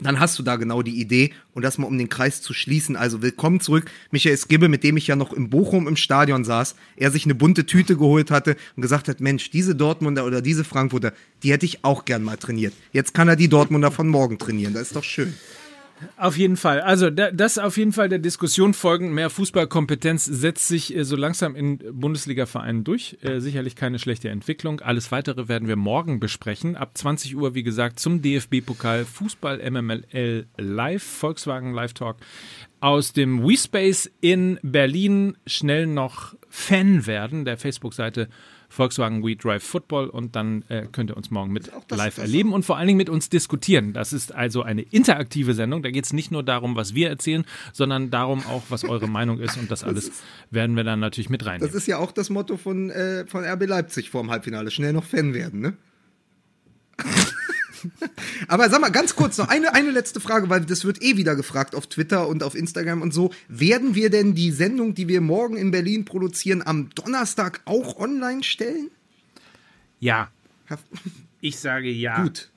dann hast du da genau die Idee und das mal um den Kreis zu schließen. Also willkommen zurück, Michael Skibbe, mit dem ich ja noch im Bochum im Stadion saß, er sich eine bunte Tüte geholt hatte und gesagt hat, Mensch, diese Dortmunder oder diese Frankfurter, die hätte ich auch gern mal trainiert. Jetzt kann er die Dortmunder von morgen trainieren, das ist doch schön. Auf jeden Fall. Also da, das auf jeden Fall der Diskussion folgend. Mehr Fußballkompetenz setzt sich äh, so langsam in Bundesliga-Vereinen durch. Äh, sicherlich keine schlechte Entwicklung. Alles Weitere werden wir morgen besprechen. Ab 20 Uhr, wie gesagt, zum DFB-Pokal Fußball MML Live, Volkswagen Live Talk aus dem WeSpace in Berlin. Schnell noch Fan werden der Facebook-Seite Volkswagen We Drive Football und dann äh, könnt ihr uns morgen mit das- live das- erleben und vor allen Dingen mit uns diskutieren. Das ist also eine interaktive Sendung. Da geht es nicht nur darum, was wir erzählen, sondern darum auch, was eure Meinung ist und das alles werden wir dann natürlich mit Das reinnehmen. ist ja auch das Motto von, äh, von RB Leipzig vor dem Halbfinale. Schnell noch Fan werden, ne? Aber sag mal, ganz kurz noch eine, eine letzte Frage, weil das wird eh wieder gefragt auf Twitter und auf Instagram und so. Werden wir denn die Sendung, die wir morgen in Berlin produzieren, am Donnerstag auch online stellen? Ja, ich sage ja. Gut.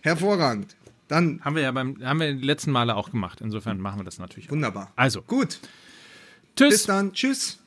Hervorragend. Dann Haben wir ja beim, haben wir die letzten Male auch gemacht. Insofern machen wir das natürlich. Auch. wunderbar. Also, Gut. tschüss. Bis dann. Tschüss.